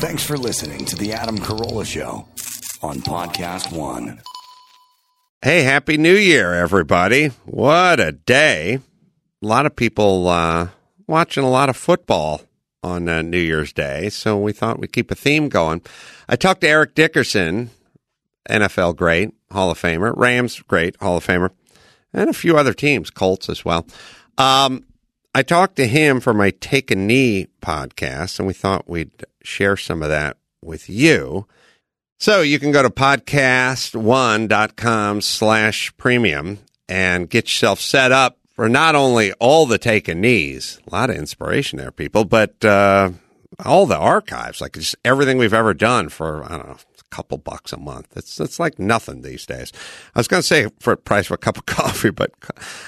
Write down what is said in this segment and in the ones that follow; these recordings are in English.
Thanks for listening to the Adam Carolla Show on Podcast One. Hey, Happy New Year, everybody. What a day. A lot of people uh, watching a lot of football on uh, New Year's Day, so we thought we'd keep a theme going. I talked to Eric Dickerson, NFL great, Hall of Famer, Rams great, Hall of Famer, and a few other teams, Colts as well. Um, I talked to him for my Take a Knee podcast, and we thought we'd share some of that with you. So you can go to podcast1.com slash premium and get yourself set up for not only all the take a knees, a lot of inspiration there, people, but uh, all the archives, like just everything we've ever done for, I don't know, couple bucks a month. It's, it's like nothing these days. I was going to say for a price of a cup of coffee, but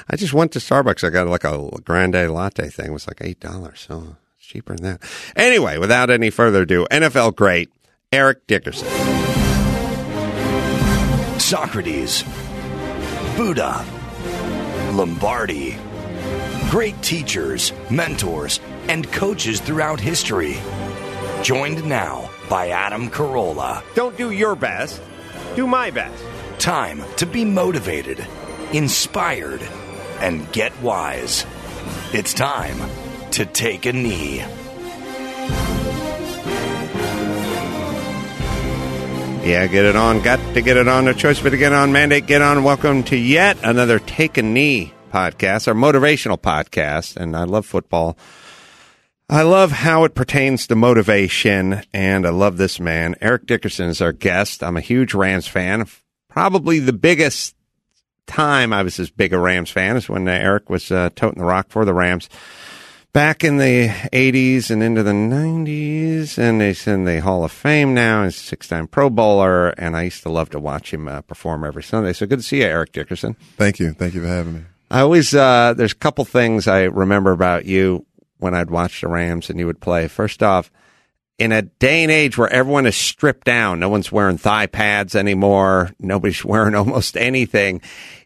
I just went to Starbucks. I got like a grande latte thing. It was like $8. So it's cheaper than that. Anyway, without any further ado, NFL great, Eric Dickerson. Socrates, Buddha, Lombardi. Great teachers, mentors, and coaches throughout history. Joined now by Adam Carolla. Don't do your best, do my best. Time to be motivated, inspired, and get wise. It's time to take a knee. Yeah, get it on. Got to get it on. No choice but to get on. Mandate, get on. Welcome to yet another Take a Knee podcast, our motivational podcast. And I love football. I love how it pertains to motivation. And I love this man. Eric Dickerson is our guest. I'm a huge Rams fan. Probably the biggest time I was as big a Rams fan is when uh, Eric was uh, toting the rock for the Rams back in the 80s and into the 90s, and he's in the Hall of Fame now. He's a six time Pro Bowler, and I used to love to watch him uh, perform every Sunday. So good to see you, Eric Dickerson. Thank you. Thank you for having me. I always, uh, there's a couple things I remember about you when I'd watch the Rams and you would play. First off, in a day and age where everyone is stripped down, no one's wearing thigh pads anymore, nobody's wearing almost anything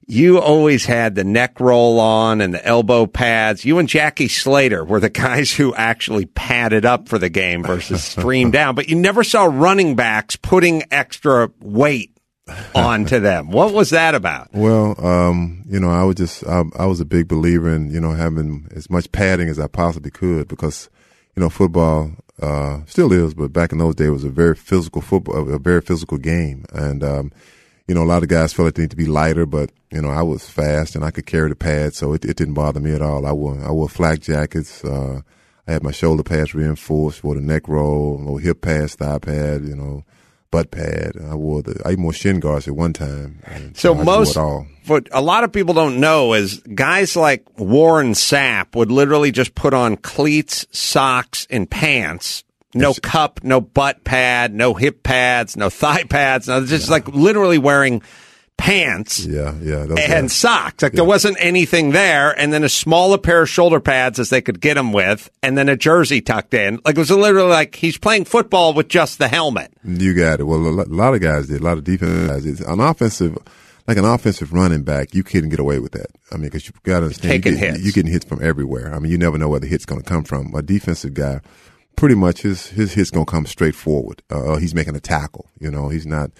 you always had the neck roll on and the elbow pads. You and Jackie Slater were the guys who actually padded up for the game versus streamed down, but you never saw running backs putting extra weight onto them. What was that about? Well, um, you know, I was just, I, I was a big believer in, you know, having as much padding as I possibly could because, you know, football, uh, still is, but back in those days it was a very physical football, a very physical game. And, um, you know, a lot of guys felt like they need to be lighter, but you know, I was fast and I could carry the pads, so it, it didn't bother me at all. I wore I wore flak jackets. Uh, I had my shoulder pads reinforced, wore the neck roll, little hip pads, thigh pad, you know, butt pad. I wore the I even wore shin guards at one time. So, so most what a lot of people don't know is guys like Warren Sapp would literally just put on cleats, socks, and pants no cup, no butt pad, no hip pads, no thigh pads. No, just yeah. like literally wearing pants. Yeah, yeah. And guys. socks. Like yeah. there wasn't anything there. And then as small a smaller pair of shoulder pads as they could get them with. And then a jersey tucked in. Like it was literally like he's playing football with just the helmet. You got it. Well, a lot of guys did. A lot of defense guys did. An offensive, like an offensive running back, you couldn't get away with that. I mean, because you got to understand. Taking you get, hits. You're getting hits from everywhere. I mean, you never know where the hit's going to come from. A defensive guy, pretty much his his hit's gonna come straight forward. Uh, uh, he's making a tackle. You know, he's not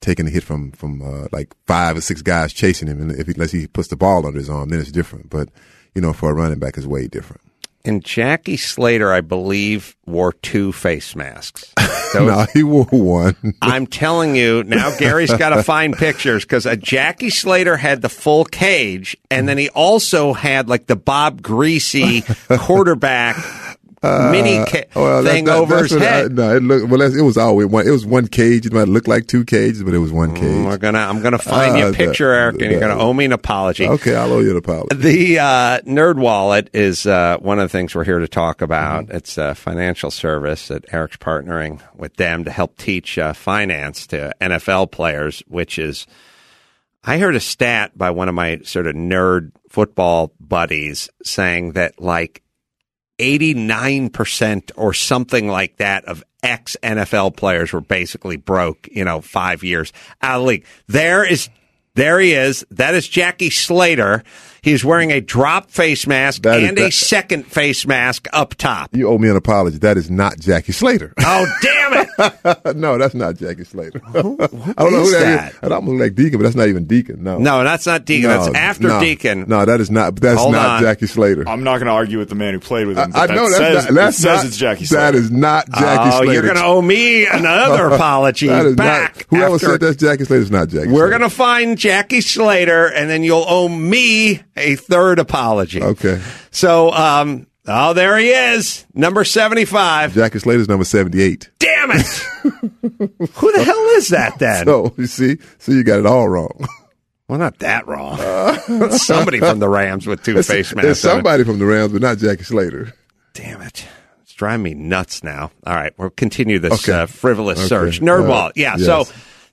taking a hit from from uh, like five or six guys chasing him. And if he, unless he puts the ball under his arm, then it's different. But you know, for a running back, it's way different. And Jackie Slater, I believe, wore two face masks. no, he wore one. I'm telling you now, Gary's got to find pictures because Jackie Slater had the full cage, and then he also had like the Bob Griese quarterback uh, mini ca- well, thing that, over his head. I, no, it looked well. It was always one. It was one cage. It might look like two cages, but it was one mm, cage. we're gonna. I'm gonna find uh, you a picture, the, Eric, and you're gonna owe me an apology. Okay, I'll owe you an apology. The uh, Nerd Wallet is uh, one of the things we're here to talk about. Mm-hmm. It's a financial service that Eric's partnering with them to help teach uh, finance to NFL players, which is. I heard a stat by one of my sort of nerd football buddies saying that like 89% or something like that of ex NFL players were basically broke, you know, five years out of the league. There is There he is. That is Jackie Slater. He's wearing a drop face mask That is- and a that- second face mask up top. You owe me an apology. That is not Jackie Slater. Oh, damn it. no, that's not Jackie Slater. I don't know who that that? is. I almost look like Deacon, but that's not even Deacon. No, No, that's not Deacon. No, that's after no. Deacon. No, that is not. That's Hold not on. Jackie Slater. I'm not going to argue with the man who played with him. I but know that that's says, not. That's it says not, it's Jackie Slater. That is not Jackie oh, Slater. you're going to owe me another apology That is back. not. Whoever after- said that's Jackie Slater is not Jackie. We're going to find Jackie Slater, and then you'll owe me a third apology. Okay. So, um, oh, there he is, number 75. Jackie Slater's number seventy-eight. Damn it. Who the hell is that then? So you see, so you got it all wrong. well, not that wrong. Somebody from the Rams with two face masks. There's somebody from the Rams, but not Jackie Slater. Damn it. It's driving me nuts now. All right, we'll continue this Okay. uh, frivolous Okay. search. Nerdwall. Uh, yeah, yes. so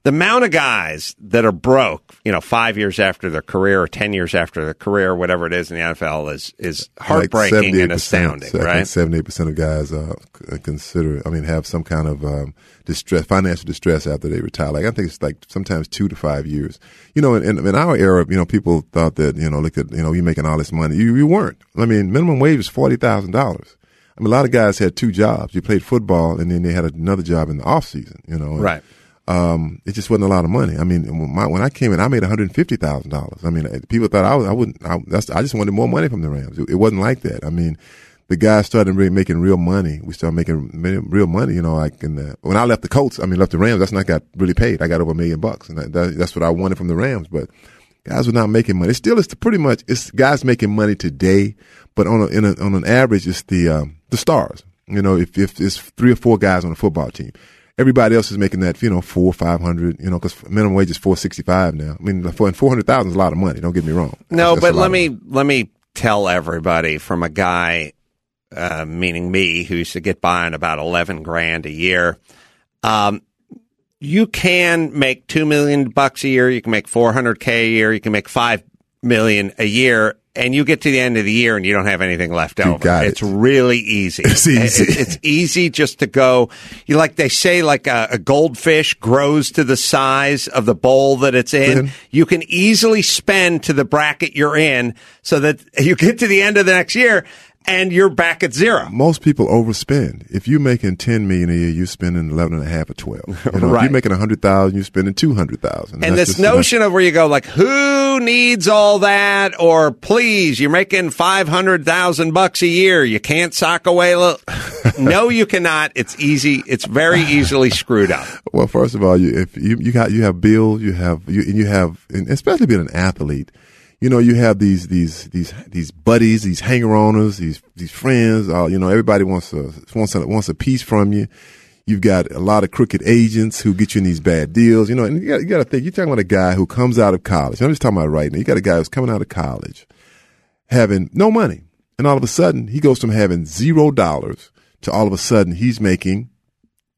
the amount of guys that are broke, you know, five years after their career or 10 years after their career, whatever it is in the NFL, is, is heartbreaking and astounding, right? Seventy-eight percent of guys uh, consider, I mean, have some kind of um, distress, financial distress after they retire. Like I think it's like sometimes two to five years. You know, in, in, in our era, you know, people thought that you know, look at you know, you're making all this money. You you weren't. I mean, minimum wage was forty thousand dollars. I mean, a lot of guys had two jobs. You played football, and then they had another job in the off season. You know, and, Right. Um, it just wasn't a lot of money. I mean, when, my, when I came in, I made one hundred fifty thousand dollars. I mean, people thought I was, I wouldn't. I, I just wanted more money from the Rams. It, it wasn't like that. I mean, the guys started really making real money. We started making real money. You know, like in the, when I left the Colts, I mean, left the Rams. That's not got really paid. I got over a million bucks, and that, that, that's what I wanted from the Rams. But guys were not making money. It still it's pretty much it's guys making money today, but on a, a, on an average, it's the um, the stars. You know, if if it's three or four guys on a football team, everybody else is making that you know four five hundred. You know, because minimum wage is four sixty five now. I mean, for four hundred thousand is a lot of money. Don't get me wrong. No, That's- that's but lot let me let me tell everybody from a guy, uh, meaning me, who used to get by on about eleven grand a year. Um, you can make two million bucks a year. You can make four hundred k a year. You can make five million a year. And you get to the end of the year and you don't have anything left over. got it. It's really easy. It's easy. It- it's easy just to go. You like they say, like a, a goldfish grows to the size of the bowl that it's in. Mhm. You can easily spend to the bracket you're in, so that you get to the end of the next year and you're back at zero. most people overspend. If you're making ten million a year, you're spending eleven and a half or twelve. You know, if you're making a hundred thousand, you're spending two hundred thousand. And this notion of where you go like, who needs all that? Or please, you're making five hundred thousand bucks a year. You can't sock away. A little. no, you cannot. It's easy. It's very easily screwed up. Well, first of all, you, if you you got you have bills, you have you and you have, and especially being an athlete, you know, you have these these these these buddies, these hanger oners, these these friends. Uh, you know, everybody wants a wants a wants a piece from you. You've got a lot of crooked agents who get you in these bad deals. You know, and you got, you got to think. You're talking about a guy who comes out of college. I'm just talking about right now. You got a guy who's coming out of college, having no money, and all of a sudden he goes from having zero dollars to all of a sudden he's making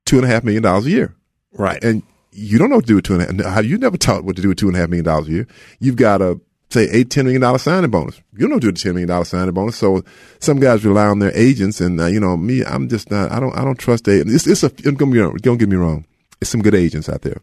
two and a half million dollars a year Right. and you don't know what to do with two and a half. You never taught what to do with two and a half million dollars a year? You've got a say eight ten million dollar signing bonus. You don't do a ten million dollar signing bonus. So some guys rely on their agents, and uh, you know me, I'm just not. I don't. I don't trust agents. It's, it's a. Don't get me wrong. Don't get me wrong. It's some good agents out there,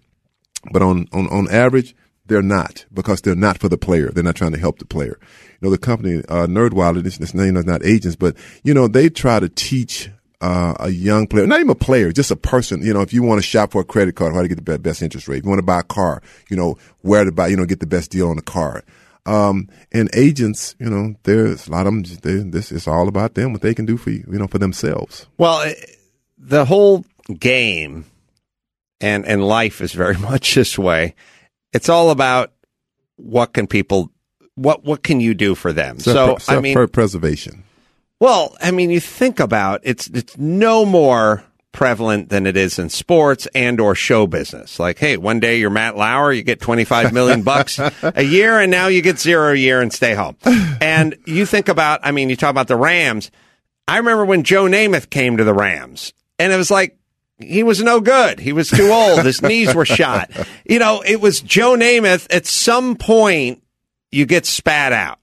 but on on on average. They're not because they're not for the player. They're not trying to help the player. You know, the company, uh, Nerdwallet, this name is not agents, but you know, they try to teach uh, a young player, not even a player, just a person. You know, if you want to shop for a credit card, how to get the best interest rate. If you want to buy a car, you know, where to buy, you know, get the best deal on the car. Um, and agents, you know, there's a lot of them. They, this is all about them, what they can do for you, you know, for themselves. Well, eh, the whole game and and life is very much this way. It's all about what can people what what can you do for them. So I mean, for preservation. well, I mean, you think about it's it's no more prevalent than it is in sports and or show business. Like, hey, one day you're Matt Lauer, you get 25 million bucks a year and now you get zero a year and stay home. And you think about, I mean, you talk about the Rams. I remember when Joe Namath came to the Rams and it was like, he was no good. He was too old. His knees were shot. You know, it was Joe Namath. At some point, you get spat out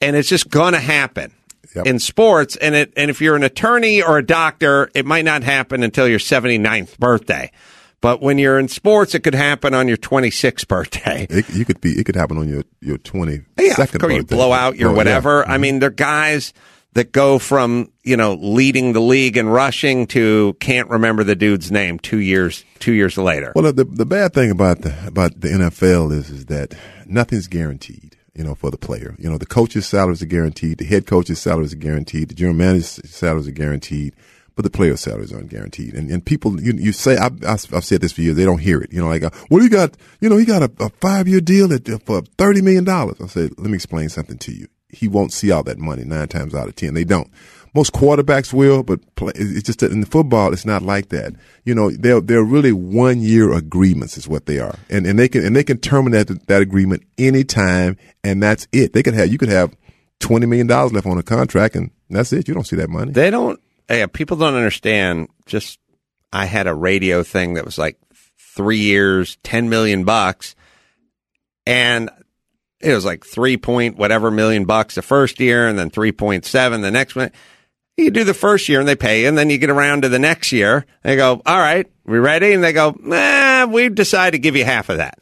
and it's just going to happen Yep. in sports. And it, and if you're an attorney or a doctor, it might not happen until your 79th birthday. But when you're in sports, it could happen on your 26th birthday. It, you could be. It could happen on your your twenty Yeah, of course, you blow out your Oh, yeah. whatever. I mm-hmm. mean, they're guys that go from you know leading the league in rushing to can't remember the dude's name two years two years later. Well, the the bad thing about the about the NFL is is that nothing's guaranteed. You know, for the player. You know, the coach's salaries are guaranteed. The head coach's salaries are guaranteed. The general manager's salaries are guaranteed. But the player's salaries aren't guaranteed. And and people, you you say I, I, I've said this for years. They don't hear it. You know, like, uh, well, he got you know he got a, a five year deal at, for thirty million dollars. I said, let me explain something to you. He won't see all that money nine times out of ten. They don't. Most quarterbacks will, but it's just that in the football, it's not like that. You know, they're they're really one year agreements is what they are, and and they can and they can terminate that, that agreement anytime, and that's it. They could have you could have twenty million dollars left on a contract, and that's it. You don't see that money. They don't. Yeah, people don't understand. Just I had a radio thing that was like three years, ten million bucks, and it was like three point whatever million bucks the first year, and then three point seven the next one. You do the first year and they pay you, and then you get around to the next year. They go, "All right, we ready?" And they go, "Nah, we decided to give you half of that."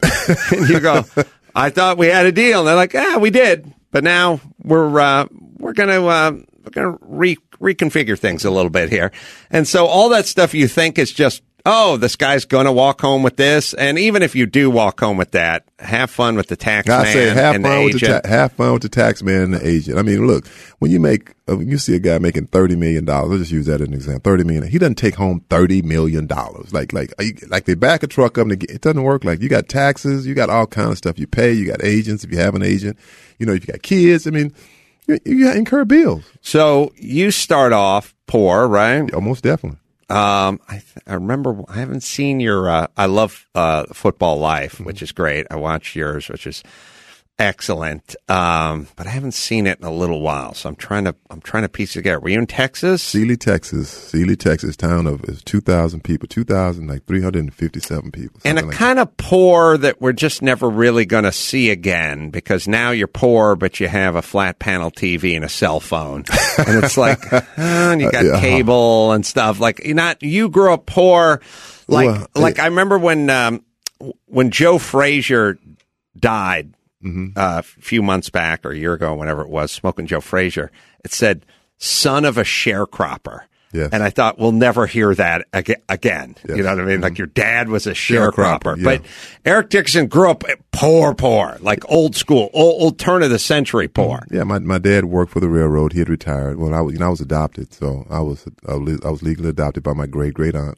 and you go, "I thought we had a deal." And they're like, "Ah, we did, but now we're uh, we're gonna uh, we're gonna re- reconfigure things a little bit here." And so all that stuff you think is just, "Oh, this guy's gonna walk home with this," and even if you do walk home with that, have fun with the tax I man say have and fun with the ta- have fun with the tax man and the agent. I mean, look, when you make uh, when you see a guy making thirty million dollars, let's just use that as an example. Thirty million, he doesn't take home thirty million dollars. Like like like they back a truck up and it doesn't work. Like you got taxes, you got all kind of stuff you pay. You got agents if you have an agent. You know if you got kids. I mean, you, you incur bills. So you start off poor, right? Almost definitely. Um, I, th- I remember I haven't seen your. Uh, I love uh, Football Life, which is great. I watched yours, which is excellent. Um, but I haven't seen it in a little while, so I'm trying to. I'm trying to piece it together. Were you in Texas? Sealy, Texas. Sealy, Texas, town of is two thousand people. Two thousand like three hundred and fifty seven people. and a like kind of poor that we're just never really going to see again because now you're poor, but you have a flat panel TV and a cell phone, and it's like, uh, and you got yeah. cable and stuff. Like you're not, you grew up poor. Like, Well, like I remember when um, when Joe Frazier died Mm-hmm. uh, a few months back or a year ago, whenever it was, smoking Joe Frazier. It said, "Son of a sharecropper." Yes. And I thought we'll never hear that aga- again. You know what I mean? Like your dad was a sharecropper, Sharecropper, yeah. but Eric Dickerson grew up poor, poor, like old school, old, old turn of the century poor. Yeah, my my dad worked for the railroad. He had retired. Well, I was you know I was adopted, so I was I was legally adopted by my great great aunt.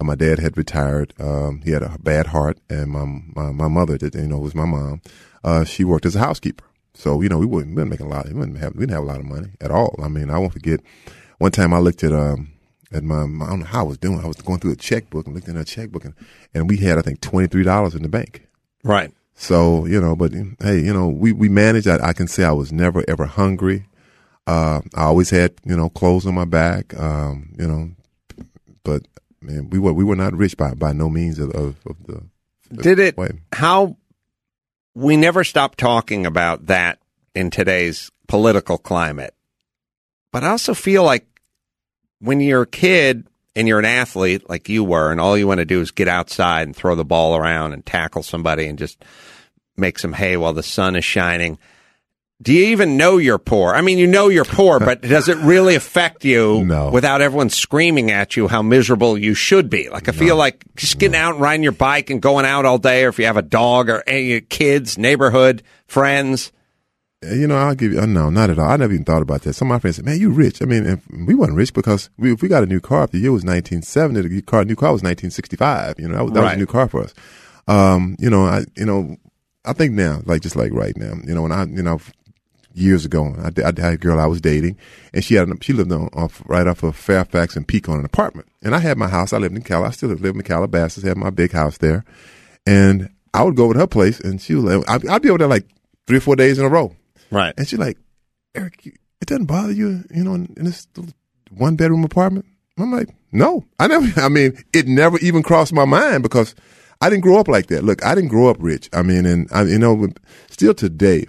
Uh, my dad had retired. Um, he had a bad heart, and my my, my mother, that you know was my mom. Uh, she worked as a housekeeper. So you know we weren't, we making a lot. We, didn't have, we didn't have a lot of money at all. I mean, I won't forget. One time I looked at um at my I don't know how I was doing. I was going through a checkbook and looked in a checkbook, and, and we had I think twenty three dollars in the bank. Right. So you know, but hey, you know, we we managed. I, I can say I was never ever hungry. Uh, I always had you know clothes on my back. Um, you know, but man, we were we were not rich by by no means of, of, of the. Did it? Wait. How we never stop talking about that in today's political climate. But I also feel like when you're a kid and you're an athlete like you were, and all you want to do is get outside and throw the ball around and tackle somebody and just make some hay while the sun is shining. Do you even know you're poor? I mean, you know you're poor, but does it really affect you No. without everyone screaming at you how miserable you should be? Like, I feel like just getting out and riding your bike and going out all day, or if you have a dog or any kids, neighborhood, friends. You know, I'll give you. Uh, no, not at all. I never even thought about that. Some of my friends said, "Man, you rich." I mean, if we weren't rich because we, if we got a new car, if the year was 1970, the car, new car was 1965. You know, that was, that was a new car for us. Um, you know, I, you know, I think now, like just like right now, you know, when I, you know, years ago, I, I had a girl I was dating, and she had she lived on off right off of Fairfax and Peak on an apartment, and I had my house. I lived in Cal. I still live in Calabasas. Had my big house there, and I would go over to her place, and she was like, I'd, I'd be over there like three or four days in a row. Right. And she's like, Eric, it doesn't bother you, you know, in, in this one bedroom apartment? I'm like, no, I never, I mean, it never even crossed my mind because I didn't grow up like that. Look, I didn't grow up rich. I mean, and I, you know, still today,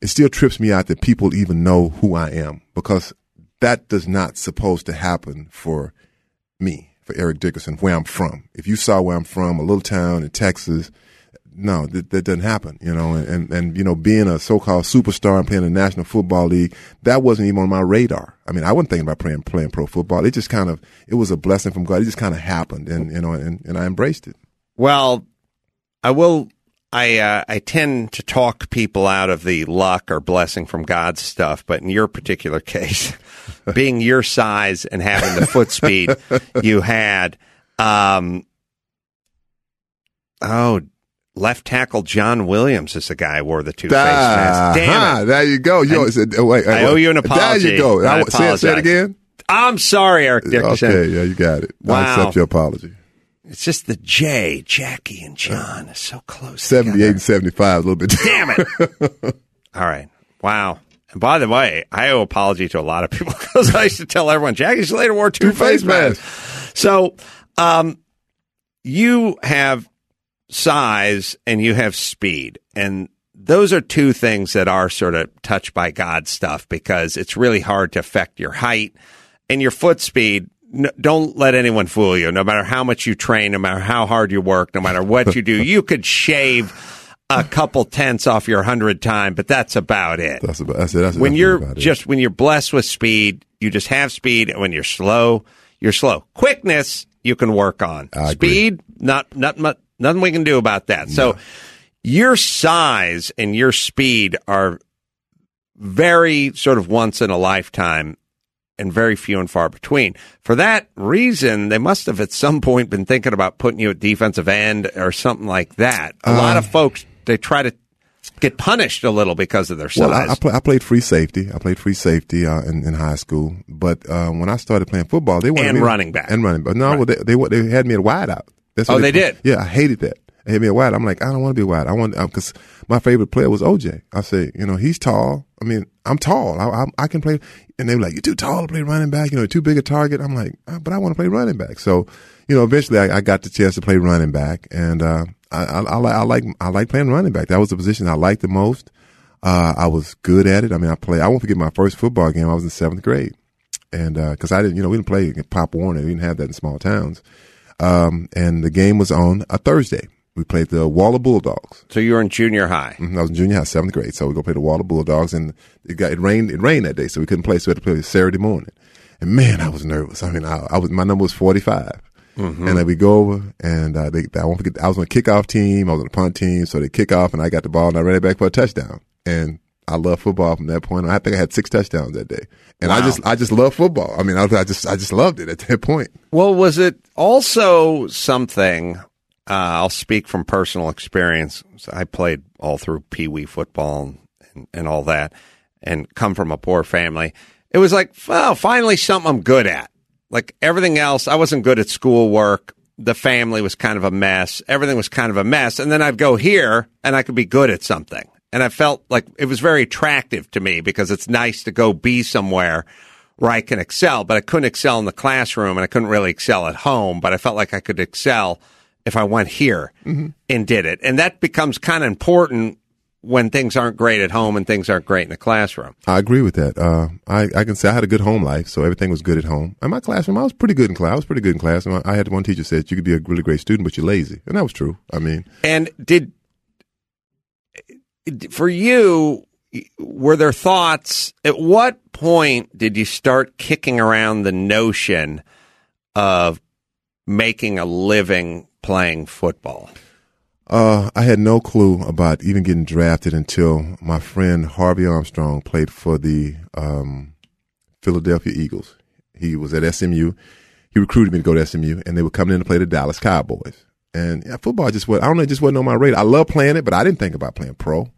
it still trips me out that people even know who I am because that does not supposed to happen for me, for Eric Dickerson where I'm from. If you saw where I'm from, a little town in Texas, no, that, that doesn't happen, you know, and, and, and, you know, being a so-called superstar and playing in the National Football League, that wasn't even on my radar. I mean, I wasn't thinking about playing, playing pro football. It just kind of, it was a blessing from God. It just kind of happened and, you know, and, and I embraced it. Well, I will. I uh, I tend to talk people out of the luck or blessing from God stuff, but in your particular case, being your size and having the foot speed you had, um, oh, left tackle John Williams is the guy who wore the two face mask. Damn Ah, it! There you go. You know, said, wait, I wait. owe you an apology. There you go. I I, say, it- say it again. I'm sorry, Eric Dickerson. Okay, yeah, you got it. I Wow. accept your apology. It's just the J, Jackie, and John is so close. 78 together. and 75, a little bit. Damn it. All right. Wow. And by the way, I owe apology to a lot of people because I used to tell everyone Jackie Slater wore two, Two face face masks. So, um, you have size and you have speed, and those are two things that are sort of touched by God stuff because it's really hard to affect your height and your foot speed. No, don't let anyone fool you. No matter how much you train, no matter how hard you work, no matter what you do, you could shave a couple tenths off your hundred time, but that's about it. That's about, that's it. That's when you're about it. just when you're blessed with speed, you just have speed, and when you're slow, you're slow. Quickness you can work on. I agree. speed, not not mu- nothing we can do about that. So your size and your speed are very sort of once in a lifetime and very few and far between. For that reason, they must have at some point been thinking about putting you at defensive end or something like that. A lot Uh. of folks they try to get punished a little because of their size. Well, I, I, play, I played free safety. I played free safety uh, in, in high school. But uh, when I started playing football, they wanted And me running back. and running back. No, well, they, they they had me at wide out. That's Oh, what they did? Yeah, I hated that. They had me a wide. I'm like, I don't want to be wide. I want because my favorite player was OJ. I say, you know, he's tall. I mean, I'm tall. I, I, I can play. And they were like, you're too tall to play running back. You know, too big a target. I'm like, "Uh, but I want to play running back. So, you know, eventually I, I got the chance to play running back, and uh, I, I, I, like I like playing running back. That was the position I liked the most. Uh, I was good at it. I mean, I played. I won't forget my first football game. I was in seventh grade, and because I didn't, you know, we didn't play Pop Warner. We didn't have that in small towns. Um, and the game was on a Thursday. We played the Walla Bulldogs. so you were in junior high. Mhm, I was in junior high, seventh grade. So we go play the Walla Bulldogs, and it got it rained. It rained that day, so we couldn't play. So we had to play Saturday morning. And man, I was nervous. I mean, I, I was my number was forty five. And then we go over, and uh, they, I won't forget. I was on a kickoff team. I was on the punt team. So they kick off, and I got the ball, and I ran it back for a touchdown. And I love football from that point. on. I think I had six touchdowns that day, and I just, I just love football. I mean, I, I just, I just loved it at that point. Well, was it also something? Uh, I'll speak from personal experience. I played all through Pee Wee football and, and all that, and come from a poor family. It was like, well, finally something I'm good at. Like everything else, I wasn't good at schoolwork. The family was kind of a mess. Everything was kind of a mess. And then I'd go here and I could be good at something. And I felt like it was very attractive to me because it's nice to go be somewhere where I can excel, but I couldn't excel in the classroom and I couldn't really excel at home, but I felt like I could excel if I went here and did it. And that becomes kind of important when things aren't great at home and things aren't great in the classroom. I agree with that. Uh, I, I can say I had a good home life, so everything was good at home. In my classroom, I was pretty good in class. I was pretty good in class. And I had one teacher said you could be a really great student, but you're lazy, and that was true. I mean, And did for you were there thoughts at what point did you start kicking around the notion of making a living playing football? uh, I had no clue about even getting drafted until my friend Harvey Armstrong played for the um, Philadelphia Eagles. He was at SMU. He recruited me to go to SMU, and they were coming in to play the Dallas Cowboys. And yeah, football just was, I don't know, just wasn't on my radar. I love playing it, but I didn't think about playing pro.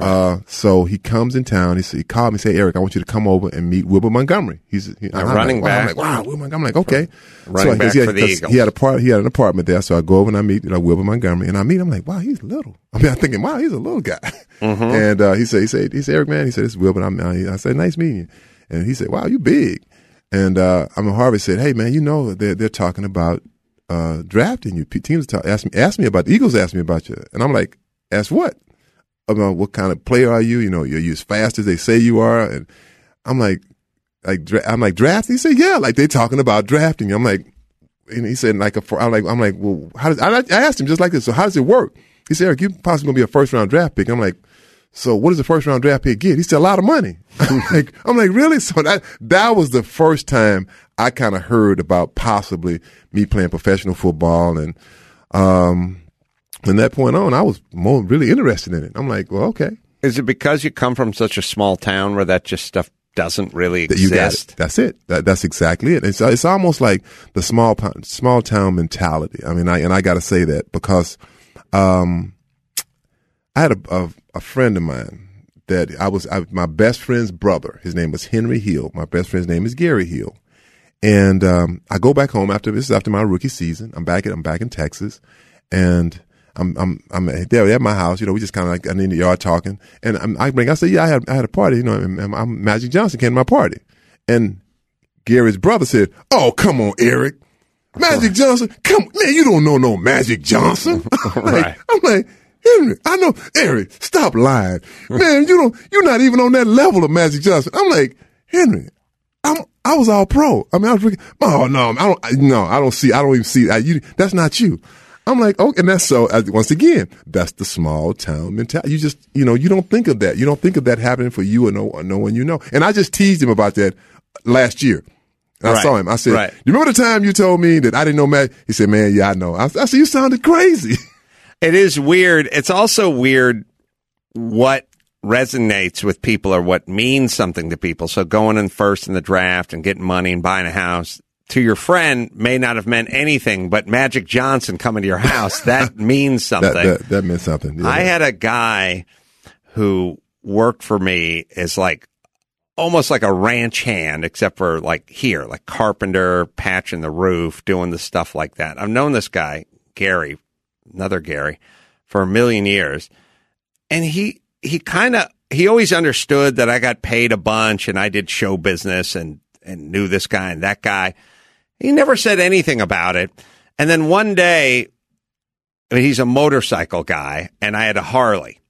Uh, so he comes in town. He, he called me, say, Eric, I want you to come over and meet Wilbert Montgomery. He's he, I'm like, running wow. I'm like, wow, Wilbert Montgomery. I'm like, okay. Running so, back he had, for the Eagles. He had a part. He had an apartment there. So I go over and I meet you know, Wilbert Montgomery, and I meet him. I'm like, wow, he's little. I mean, I'm thinking, wow, he's a little guy. Mm-hmm. And uh, he said, he said, he said, Eric, man, he said, this is Wilbur. I'm, I said, nice meeting you. And he said, wow, you big. And uh, I mean, Harvey said, hey, man, you know they're they're talking about uh, drafting you. Teams talk, asked me asked me about the Eagles. Asked me about you, and I'm like, ask what? About what kind of player are you? You know, you're you as fast as they say you are, and I'm like, like I'm like drafting. He said, yeah, like they're talking about drafting. I'm like, and he said like a, I'm like, I'm like, well, how does, I, asked him just like this. So how does it work? He said, Eric, you possibly gonna be a first round draft pick. I'm like, so what does the first round draft pick get? He said a lot of money. I'm like, I'm like, really? So that that was the first time I kind of heard about possibly me playing professional football, and um, from that point on, I was more really interested in it. I'm like, well, okay. Is it because you come from such a small town where that just stuff doesn't really exist? You got it. That's it. That, that's exactly it. It's it's almost like the small small town mentality. I mean, I and I got to say that because um, I had a, a, a friend of mine that I was I, my best friend's brother. His name was Henry Hill. My best friend's name is Gary Hill. And um, I go back home after this is after my rookie season. I'm back at I'm back in Texas, and I'm I'm I'm there at my house. You know, we just kind of like in the yard talking, and I'm, i bring I say, yeah, I had I had a party. You know, and, and I'm, Magic Johnson came to my party, and Gary's brother said, "Oh, come on, Eric, Magic Johnson, come man, you don't know no Magic Johnson." I'm, right. like, I'm like. Henry, I know, Eric, stop lying. Man, you don't, you're not even on that level of Magic Johnson. I'm like, Henry, I'm, I was all pro. I mean, I was freaking, oh no, I don't, no, I don't see, I don't even see, I, you, that's not you. I'm like, oh, and that's so. Uh, once again, that's the small town mentality. You just, you know, you don't think of that. You don't think of that happening for you or no, or no one you know. And I just teased him about that last year. I right. saw him. I said, right. "You remember the time you told me that I didn't know Matt?" He said, "Man, yeah, I know." I, I said, "You sounded crazy." It is weird. It's also weird what resonates with people or what means something to people. So going in first in the draft and getting money and buying a house, to your friend may not have meant anything, but Magic Johnson coming to your house, that means something. that, that, that meant something. Yeah. I had a guy who worked for me as like almost like a ranch hand, except for like here, like carpenter, patching the roof, doing the stuff like that. I've known this guy, Gary, another Gary, for a million years. And he, he kind of, he always understood that I got paid a bunch and I did show business and, and knew this guy and that guy. He never said anything about it. And then one day, I mean, he's a motorcycle guy, and I had a Harley.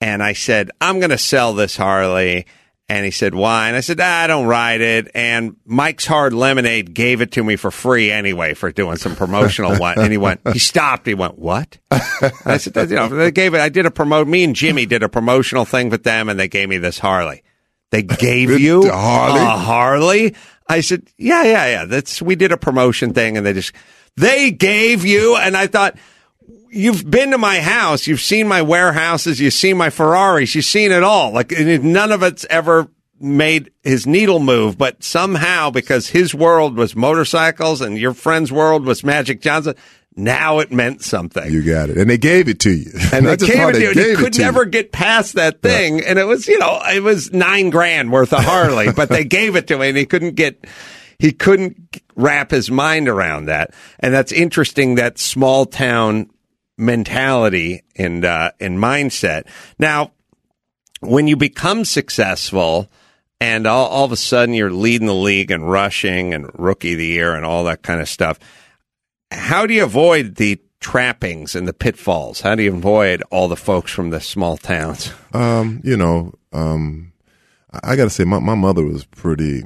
And I said, I'm going to sell this Harley. And he said, why? And I said, ah, I don't ride it. And Mike's Hard Lemonade gave it to me for free anyway for doing some promotional one. And he went, he stopped. He went, what? And I said, you know, they gave it, I did a promote, me and Jimmy did a promotional thing with them and they gave me this Harley. They gave you Harley? a Harley? I said, yeah, yeah, yeah. That's, we did a promotion thing and they just, they gave you. And I thought, you've been to my house. You've seen my warehouses. You've seen my Ferraris. You've seen it all. Like none of it's ever made his needle move, but somehow because his world was motorcycles and your friend's world was Magic Johnson, now it meant something. You got it. And they gave it to you. And they gave it to you. He could never you. get past that thing. Yeah. And it was, you know, it was nine grand worth of Harley, but they gave it to me and he couldn't get, he couldn't wrap his mind around that. And that's interesting that small town mentality and, uh, and mindset. Now, when you become successful, and all, all of a sudden you're leading the league and rushing and rookie of the year and all that kind of stuff how do you avoid the trappings and the pitfalls? How do you avoid all the folks from the small towns? Um, you know, um, I got to say, my, my mother was pretty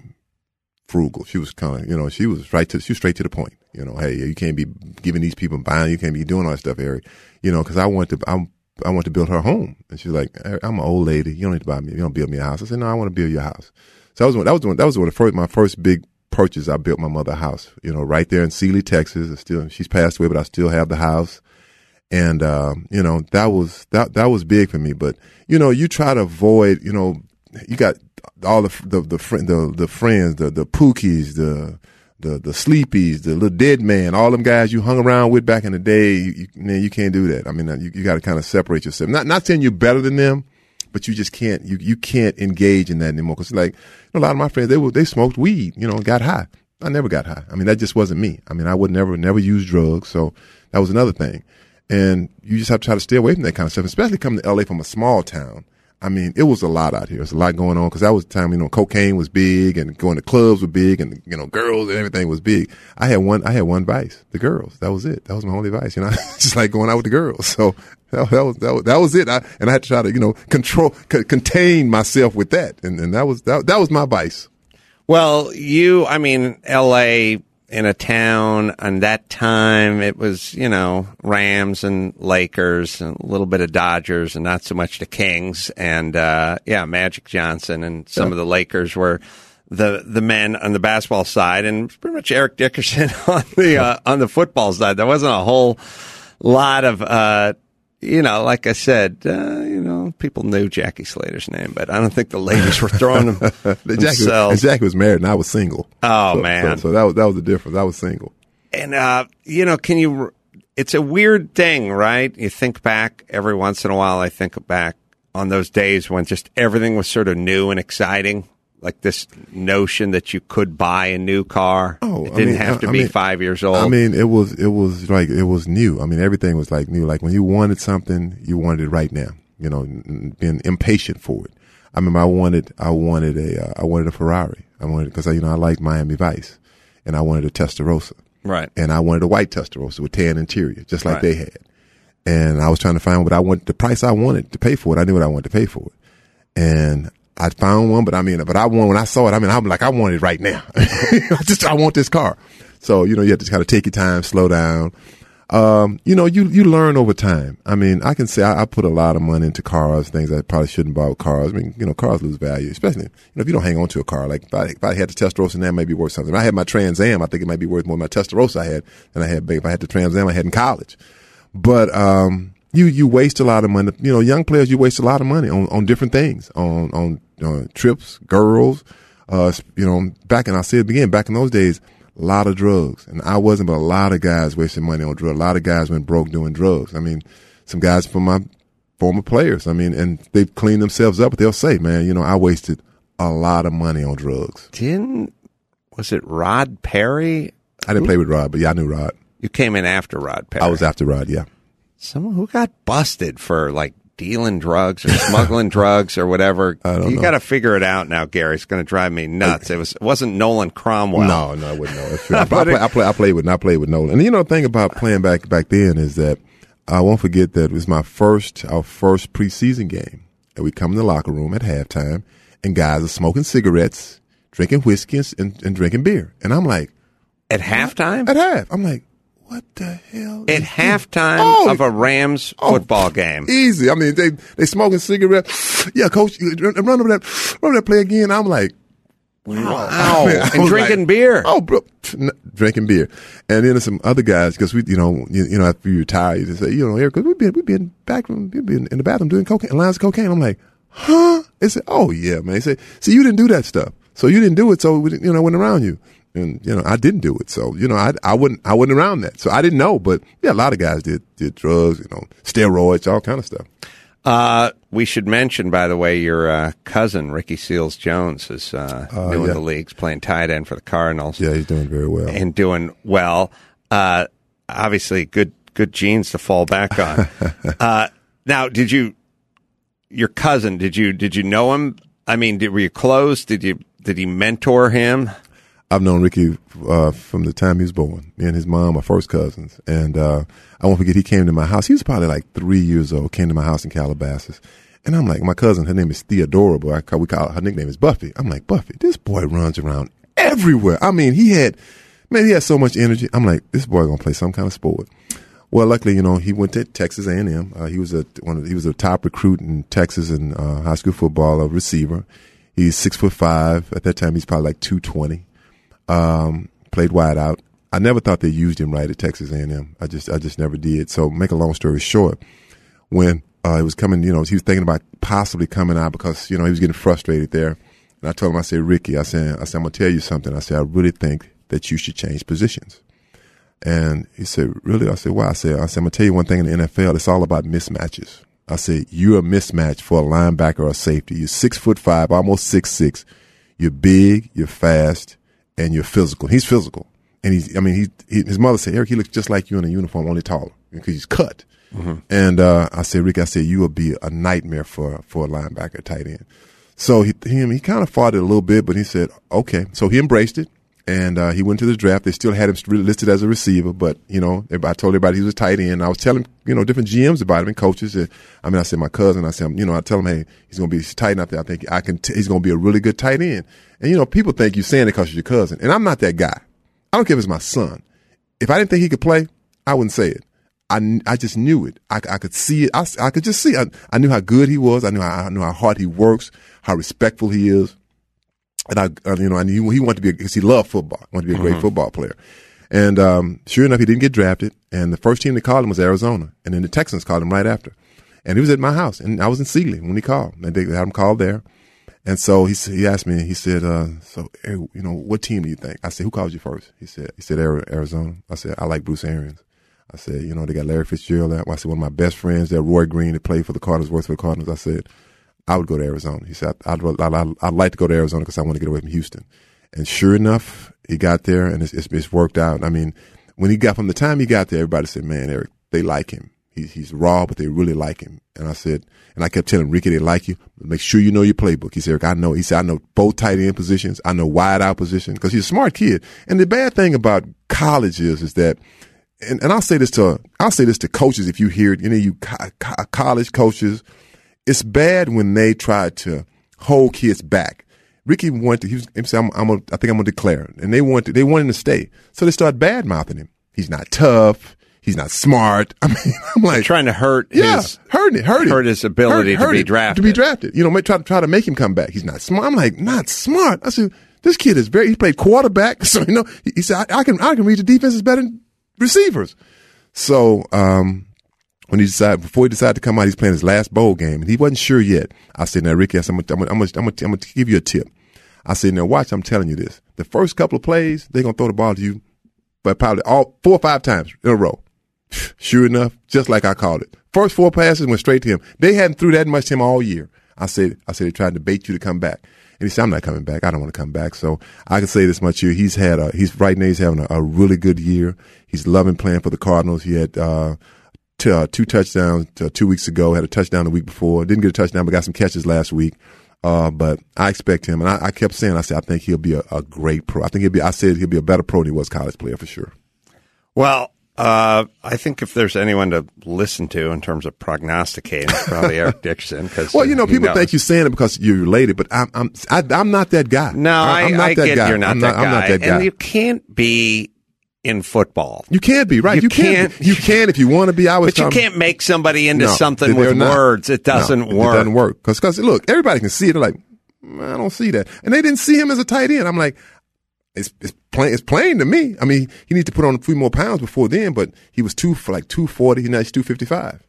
frugal. She was kind of, you know, she was right to, she was straight to the point. You know, hey, you can't be giving these people buying, you can't be doing all that stuff, Eric. You know, because I want to, I, I want to build her home, and she's like, I'm an old lady. You don't need to buy me. You don't build me a house. I said, No, I want to build your house. So that was one, that was one, that was one of the first, my first big purchase, I built my mother a house, you know, right there in Sealy, Texas. It's still, she's passed away, but I still have the house. And, uh, you know, that was, that, that was big for me. But, you know, you try to avoid, you know, you got all the, the, the, the, the friends, the, the Pookies, the, the, the sleepies, the little dead man, all them guys you hung around with back in the day. You, you man, you can't do that. I mean, you, you got to kind of separate yourself. Not, not saying you're better than them, but you just can't you you can't engage in that anymore because like you know, a lot of my friends they were they smoked weed you know got high I never got high I mean that just wasn't me I mean I would never never use drugs so that was another thing and you just have to try to stay away from that kind of stuff especially coming to LA from a small town I mean, it was a lot out here. There's a lot going on because that was the time, you know, cocaine was big and going to clubs were big and, you know, girls and everything was big. I had one, I had one vice, the girls. That was it. That was my only vice, you know, just like going out with the girls. So that, that was, that was, that was it. I, and I had to try to, you know, control, c- contain myself with that. And, and that was, that, that was my vice. Well, you, I mean, LA in a town and that time it was, you know, Rams and Lakers and a little bit of Dodgers and not so much the Kings and uh yeah, Magic Johnson and some of the Lakers were the the men on the basketball side and pretty much Eric Dickerson on the uh, on the football side. There wasn't a whole lot of uh you know, like I said, uh, you know, people knew Jackie Slater's name, but I don't think the ladies were throwing them Jackie, themselves. Jackie was married, and I was single. Oh, So- man. So, so that was that was the difference. I was single. And uh, you know, can you? It's a weird thing, right? You think back every once in a while. I think back on those days when just everything was sort of new and exciting, like this notion that you could buy a new car. Oh, it didn't mean, have to I be mean- five years old. I mean, it was it was like it was new. I mean, everything was like new. Like when you wanted something, you wanted it right now. You know, being impatient for it. I remember I wanted I wanted a uh, I wanted a Ferrari. I wanted because you know I liked Miami Vice, and I wanted a Testarossa, right. and I wanted a white Testarossa with tan interior, just like Right. they had. And I was trying to find what I want, the price I wanted to pay for it. I knew what I wanted to pay for it, and I found one. But I mean, but I want when I saw it. I mean, I'm like, I want it right now. I just I want this car. So you know, you have to kind of take your time, slow down. Um, you know, you you learn over time. I mean, I can say I, I put a lot of money into cars, things I probably shouldn't buy with cars. I mean, you know, cars lose value, especially you know if you don't hang on to a car. Like if I, if I had the Testarossa, that might be worth something. If I had my Trans Am, I think it might be worth more than my Testarossa I had than I had if I had the Trans Am I had in college. But um, you you waste a lot of money. You know, young players, you waste a lot of money on, on different things, on on uh, trips, girls. Uh, you know, back and I said it again, back in those days, a lot of drugs, and I wasn't, but a lot of guys wasting money on drugs. A lot of guys went broke doing drugs. I mean, some guys from my former players. I mean, and they've cleaned themselves up, but they'll say, man, you know, I wasted a lot of money on drugs. Didn't was it Rod Perry? I didn't play with Rod, but yeah, I knew Rod. You came in after Rod Perry. I was after Rod, yeah. someone who got busted for like dealing drugs or smuggling drugs or whatever. you got to figure it out now, Gary. It's going to drive me nuts. It was it wasn't Nolan Cromwell. No, no, I wouldn't know. I, play, I play. I played with. I played with Nolan. And you know, the thing about playing back back then is that I won't forget that it was my first our first preseason game, and we come in the locker room at halftime, and guys are smoking cigarettes, drinking whiskey, and, and, and drinking beer, and I'm like, At halftime? at half, I'm like, what the hell? At is halftime Oh, of a Rams oh, football game. Easy. I mean, they they smoking cigarettes. Yeah, coach, run over that, run over that play again. I'm like, Wow. I mean, I and drinking like, beer. Oh, bro, drinking beer, and then there's some other guys because we, you know, you, you know, after you retire, you just say, you know, Eric, we've been we've been back room, we've been in the bathroom doing cocaine, lines of cocaine. I'm like, huh? They said, oh yeah, man. They said, see, you didn't do that stuff, so you didn't do it, so we you know, I went around you. And you know, I didn't do it, so you know, I I wouldn't I wasn't around that, so I didn't know. But yeah, a lot of guys did did drugs, you know, steroids, all kind of stuff. Uh, we should mention, by the way, your uh, cousin Ricky Seals Jones is uh, new in yeah. the leagues, playing tight end for the Cardinals. Yeah, he's doing very well. and doing well. Uh, obviously, good good genes to fall back on. uh, now, did you your cousin? Did you did you know him? I mean, did, were you close? Did you did he mentor him? I've known Ricky uh, from the time he was born. Me and his mom are first cousins, and uh, I won't forget he came to my house. He was probably like three years old. Came to my house in Calabasas, and I'm like, my cousin, her name is Theodora, but I call, we call her nickname is Buffy. I'm like, Buffy, this boy runs around everywhere. I mean, he had, man, he had so much energy. I'm like, this boy gonna play some kind of sport. Well, luckily, you know, he went to Texas A&M. Uh, he was a one of he was a top recruit in Texas in uh, high school football, a receiver. He's six foot five. At that time, he's probably like two twenty um, played wide out. I never thought they used him right at Texas A&M. I just, I just never did. So, make a long story short, when uh, it was coming, you know, he was thinking about possibly coming out because you know he was getting frustrated there. And I told him, I said, Ricky, I said, I said, I'm gonna tell you something. I said, I really think that you should change positions. And he said, really? I said, why? I said, I said, I'm gonna tell you one thing in the NFL. It's all about mismatches. I said, you're a mismatch for a linebacker or a safety. You're six foot five, almost six six. You're big, you're fast, and you're physical. He's physical, and he's. I mean, he, he his mother said, Eric, he looks just like you in a uniform, only taller because he's cut. And uh, I said, Rick, I said you will be a nightmare for for a linebacker, tight end. So he him he kind of fought it a little bit, but he said, okay. So he embraced it, and uh, he went to the draft. They still had him listed as a receiver, but you know, I told everybody he was a tight end. I was telling you know different GMs about him and coaches. And, I mean, I said my cousin. I said, you know, I tell him, hey, he's going to be tight enough there. I think I can. T- he's going to be a really good tight end. And you know, people think you're saying it because you're your cousin, and I'm not that guy. I don't care if it's my son. If I didn't think he could play, I wouldn't say it. I, I just knew it. I, I could see it. I, I could just see. I, I knew how good he was. I knew how, I knew how hard he works, how respectful he is, and I, uh, you know, I knew he wanted to be because he loved football. Wanted to be a great Mm-hmm. football player. And um, sure enough, he didn't get drafted. And the first team that called him was Arizona, and then the Texans called him right after. And he was at my house, and I was in Sealy when he called. And they had him called there. And so he he asked me, he said, uh, so, you know, what team do you think? I said, who called you first? He said, he said, Arizona. I said, I like Bruce Arians. I said, you know, they got Larry Fitzgerald out. I said, one of my best friends that Roy Green, that played for the Cardinals, works for the Cardinals. I said, I would go to Arizona. He said, I'd, I'd, I'd, I'd like to go to Arizona because I want to get away from Houston. And sure enough, he got there and it's, it's, it's worked out. I mean, when he got, from the time he got there, everybody said, man, Eric, they like him. He, he's raw, but they really like him. And I said, and I kept telling Ricky they like you, make sure you know your playbook. He said, Eric, I know. He said, I know both tight end positions. I know wide out position because he's a smart kid. And the bad thing about college is, is that, and, and I'll say this to, I'll say this to coaches if you hear you know, you co- college coaches, it's bad when they try to hold kids back. Ricky wanted to, he was, he said, I'm, I'm gonna, think I'm going to declare. And they wanted, they wanted him to stay. So they started bad mouthing him. He's not tough. He's not smart. I mean, I'm like, Trying to hurt yeah, his hurting it, hurting hurt his ability to be it, drafted. To be drafted, you know, try to try to make him come back. He's not smart. I'm like, not smart. I said, this kid is very. He played quarterback, so you know. He, he said, I, I can I can read the defenses better than receivers. So um, when he decided before he decided to come out, he's playing his last bowl game, and he wasn't sure yet. I said, now Ricky, I said, I'm gonna, I'm gonna, I'm gonna, I'm gonna give you a tip. I said, now watch, I'm telling you this. The first couple of plays, they're gonna throw the ball to you, but probably all four or five times in a row. Sure enough, just like I called it. First four passes went straight to him. They hadn't threw that much to him all year. I said, I said they tried to bait you to come back. And he said, I'm not coming back. I don't want to come back. So I can say this much here. He's had a, he's right now, he's having a, a really good year. He's loving playing for the Cardinals. He had, uh, t- uh, two touchdowns uh, two weeks ago, had a touchdown the week before. Didn't get a touchdown, but got some catches last week. Uh, but I expect him. And I, I kept saying, I said, I think he'll be a, a great pro. I think he'll be, I said he'll be a better pro than he was college player for sure. Well, uh, I think if there's anyone to listen to in terms of prognosticating, it's probably Eric Dickerson. Cause, Well, you know, people knows. think you're saying it because you're related, but I'm I'm I, I'm not that guy. No, I, I'm not I that guy. you're not I'm that not, guy. I'm not that guy. And you can't be in football. You can't be right. You You, can't. can't- You can if you want to be. I was. But you can't make somebody into No, something with not. words. It doesn't No, work. It doesn't work because look, everybody can see it. They're like, "Mm, I don't see that, and they didn't see him as a tight end. I'm like, it's it's plain it's plain to me. I mean, he needs to put on a few more pounds before then, but he was two for like two forty. Now he's two fifty five.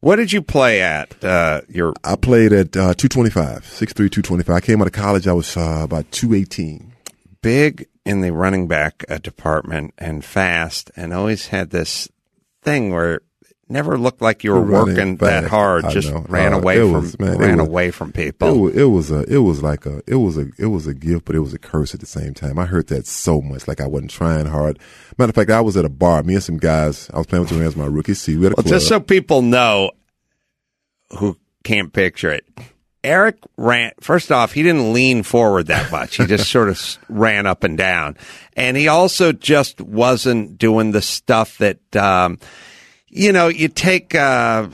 What did you play at? Uh, your I played at uh, 225, 6'3", 225. I came out of college. I was uh, about 218. big in the running back uh, department and fast, and always had this thing where it never looked like you were Running working that hard. I Just know. ran Uh, away it from was- man, ran was- away from It people. was, it was a it was like a it was a it was a gift, but it was a curse at the same time. I heard that so much, like I wasn't trying hard. Matter of fact, I was at a bar. Me and some guys. I was playing with them as my rookie season. We had a Well, club. just so people know who can't picture it. Eric ran, first off, he didn't lean forward that much. He just sort of ran up and down. And he also just wasn't doing the stuff that, um, you know, you take, uh,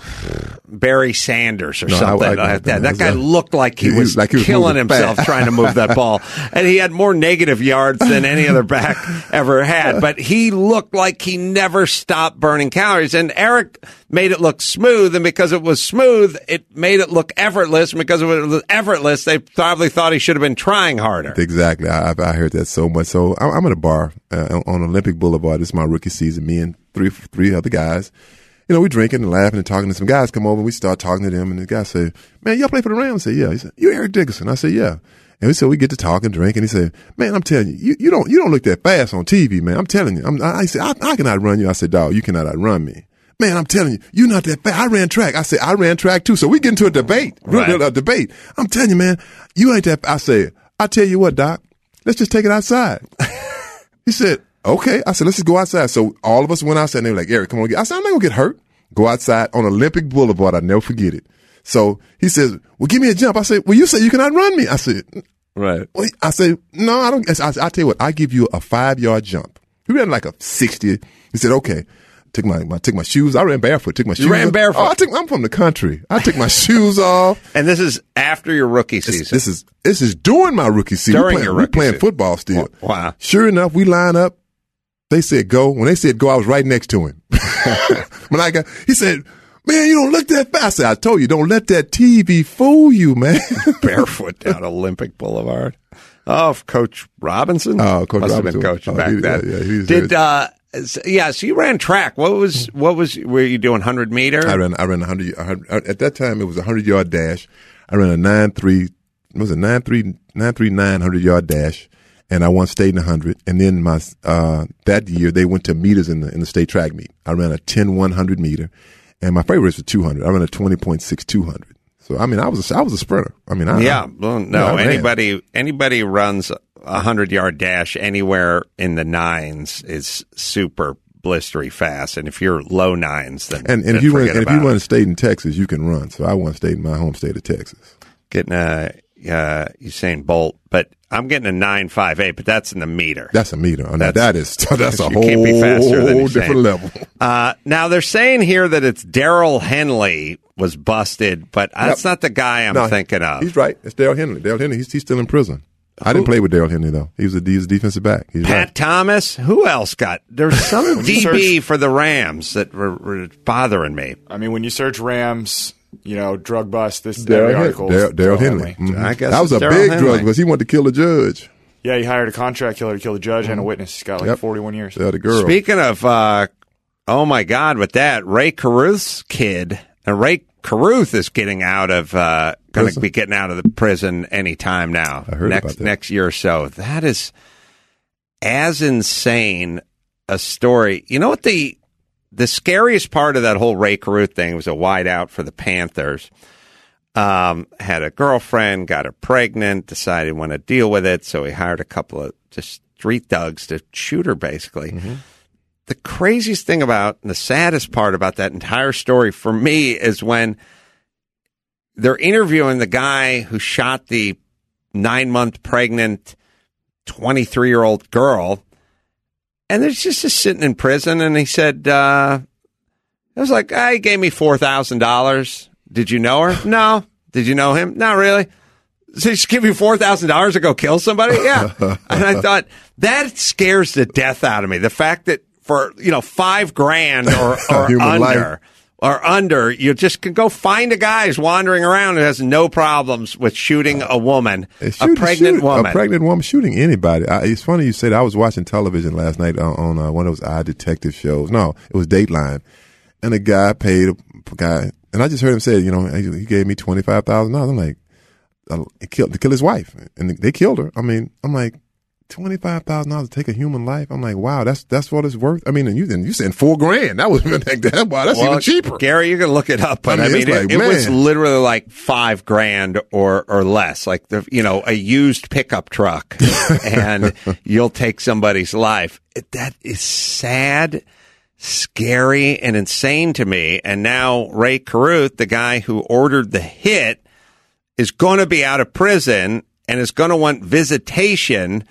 Barry Sanders or No, something I- like that. That guy looked like he he- was like he was killing himself trying to move that ball. And he had more negative yards than any other back ever had. But he looked like he never stopped burning calories. And Eric made it look smooth. And because it was smooth, it made it look effortless. And because it was effortless, they probably thought he should have been trying harder. Exactly. I, I heard that so much. So I- I'm at a bar uh, on Olympic Boulevard. It's my rookie season. Me and three three other guys. You know, we drinking and laughing and talking. And some guys come over. and We start talking to them, and the guy say, "Man, y'all play for the Rams?" I say, "Yeah." He said, "You Eric Dickerson?" I said, "Yeah." And we said we get to talk and drink, and he said, "Man, I'm telling you, you, you don't you don't look that fast on TV, man. I'm telling you." I'm, I, I said, I, "I can outrun you." I said, "Dog, you cannot outrun me." Man, I'm telling you, you're not that fast. I ran track. I said, I ran track too. So we get into a debate, real Right. a debate. I'm telling you, man, you ain't that. I said, I tell you what, Doc, let's just take it outside. he said, okay. I said, let's just go outside. So all of us went outside and they were like, Eric, come on. Get. I said, I'm not gonna get hurt. Go outside on Olympic Boulevard. I'll never forget it. So he says, well, give me a jump. I said, well, you say you cannot run me. I said, Right. well, I said, no, I don't. I, said, I tell you what, I give you a five yard jump. He ran like a 60. He said, okay. Took my, my took my shoes. I ran barefoot. Took my shoes. You ran off. barefoot? Oh, I took. I'm from the country. I took my shoes off. And this is after your rookie season. this is this is during my rookie season. During we playing, your we rookie playing season. football still. Wow. Sure enough, we line up. They said go. When they said go, I was right next to him. when I got, he said, "Man, you don't look that fast." I said, "I told you, don't let that TV fool you, man." Barefoot down Olympic Boulevard. Oh, Coach Robinson. Oh, Coach Must Robinson. have been coach Oh, back he- then. yeah, yeah, Did uh, yeah? So you ran track. What was what was? Were you doing hundred meter? I ran. I ran hundred. At that time, it was a hundred yard dash. I ran a nine three. What was it nine three nine three nine hundred yard dash, and I won state in a hundred. And then my uh, that year they went to meters in the in the state track meet. I ran a 10 100 meter, and my favorite was the two hundred. I ran a twenty point six two hundred. So I mean, I was a, I was a sprinter. I mean, I, Yeah, well, no. I ran. anybody anybody runs a hundred yard dash anywhere in the nines is super blistery fast, and if you're low nines, then And, and then if you run, and if you run a state in Texas, you can run. So I won state in my home state of Texas. getting a uh, Usain Bolt, but I'm getting a nine five eight, but that's in the meter. That's a meter. Now, That's- that is that's a you whole can't be faster than Usain. different level. Uh, now they're saying here that it's Darryl Henley was busted, but that's not the guy I'm No, thinking of. He's right. It's Darryl Henley. Darryl Henley. He's, he's still in prison. I didn't play with Darryl Henley though. He was a, he was a defensive back. He's Pat right. Thomas. Who else got? There's some you DB for the Rams that were, were bothering me. I mean, when you search Rams, you know, drug bust, this Darryl every article. is Darryl, Darryl Henley. Henley. Mhm. I guess that was a it's Darryl big Henley. drug bust. he wanted to kill the judge. Yeah, he hired a contract killer to kill the judge and a witness. He's got like Yep. 41 years. Yeah, the girl. Speaking of, uh, oh my God, with that Rae Carruth's kid, and Rae Carruth is getting out of, uh, going to be getting out of the prison any time now. I heard next about that. next year or so. That is as insane a story. You know what the the scariest part of that whole Rae Carruth thing was a wide out for the Panthers. Um, had a girlfriend, got her pregnant, decided want to deal with it, so he hired a couple of just street thugs to shoot her. Basically, the craziest thing about, and the saddest part about that entire story for me is when they're interviewing the guy who shot the nine month pregnant 23 year old girl. And there's just, just sitting in prison. And he said, uh, it was like, ah, he gave me $4,000. Did you know her? No. Did you know him? Not really. So just give you four thousand dollars to go kill somebody? Yeah. and I thought that scares the death out of me. The fact that for you know five grand or, or under life. Under, you just can go find a guy who's wandering around who has no problems with shooting a woman, They a pregnant shoot- woman. A pregnant woman shooting anybody. I, it's funny you said. I was watching television last night on, on uh, one of those eye detective shows. No, it was Dateline, and a guy paid a guy, and I just heard him say, you know, he gave me twenty five thousand dollars. I'm like, uh, he killed to kill his wife, and they killed her. I mean, I'm like. Twenty five thousand dollars to take a human life. I'm like, wow, that's that's what it's worth. I mean, and you and you saying four grand. That was like that. Wow, that's Well, even cheaper. Gary, you're gonna look it up, but I I mean, mean, it, like, it was literally like five grand or or less, like the you know a used pickup truck, and you'll take somebody's life. It, that is sad, scary, and insane to me. And now Rae Carruth, the guy who ordered the hit, is going to be out of prison and is going to want visitation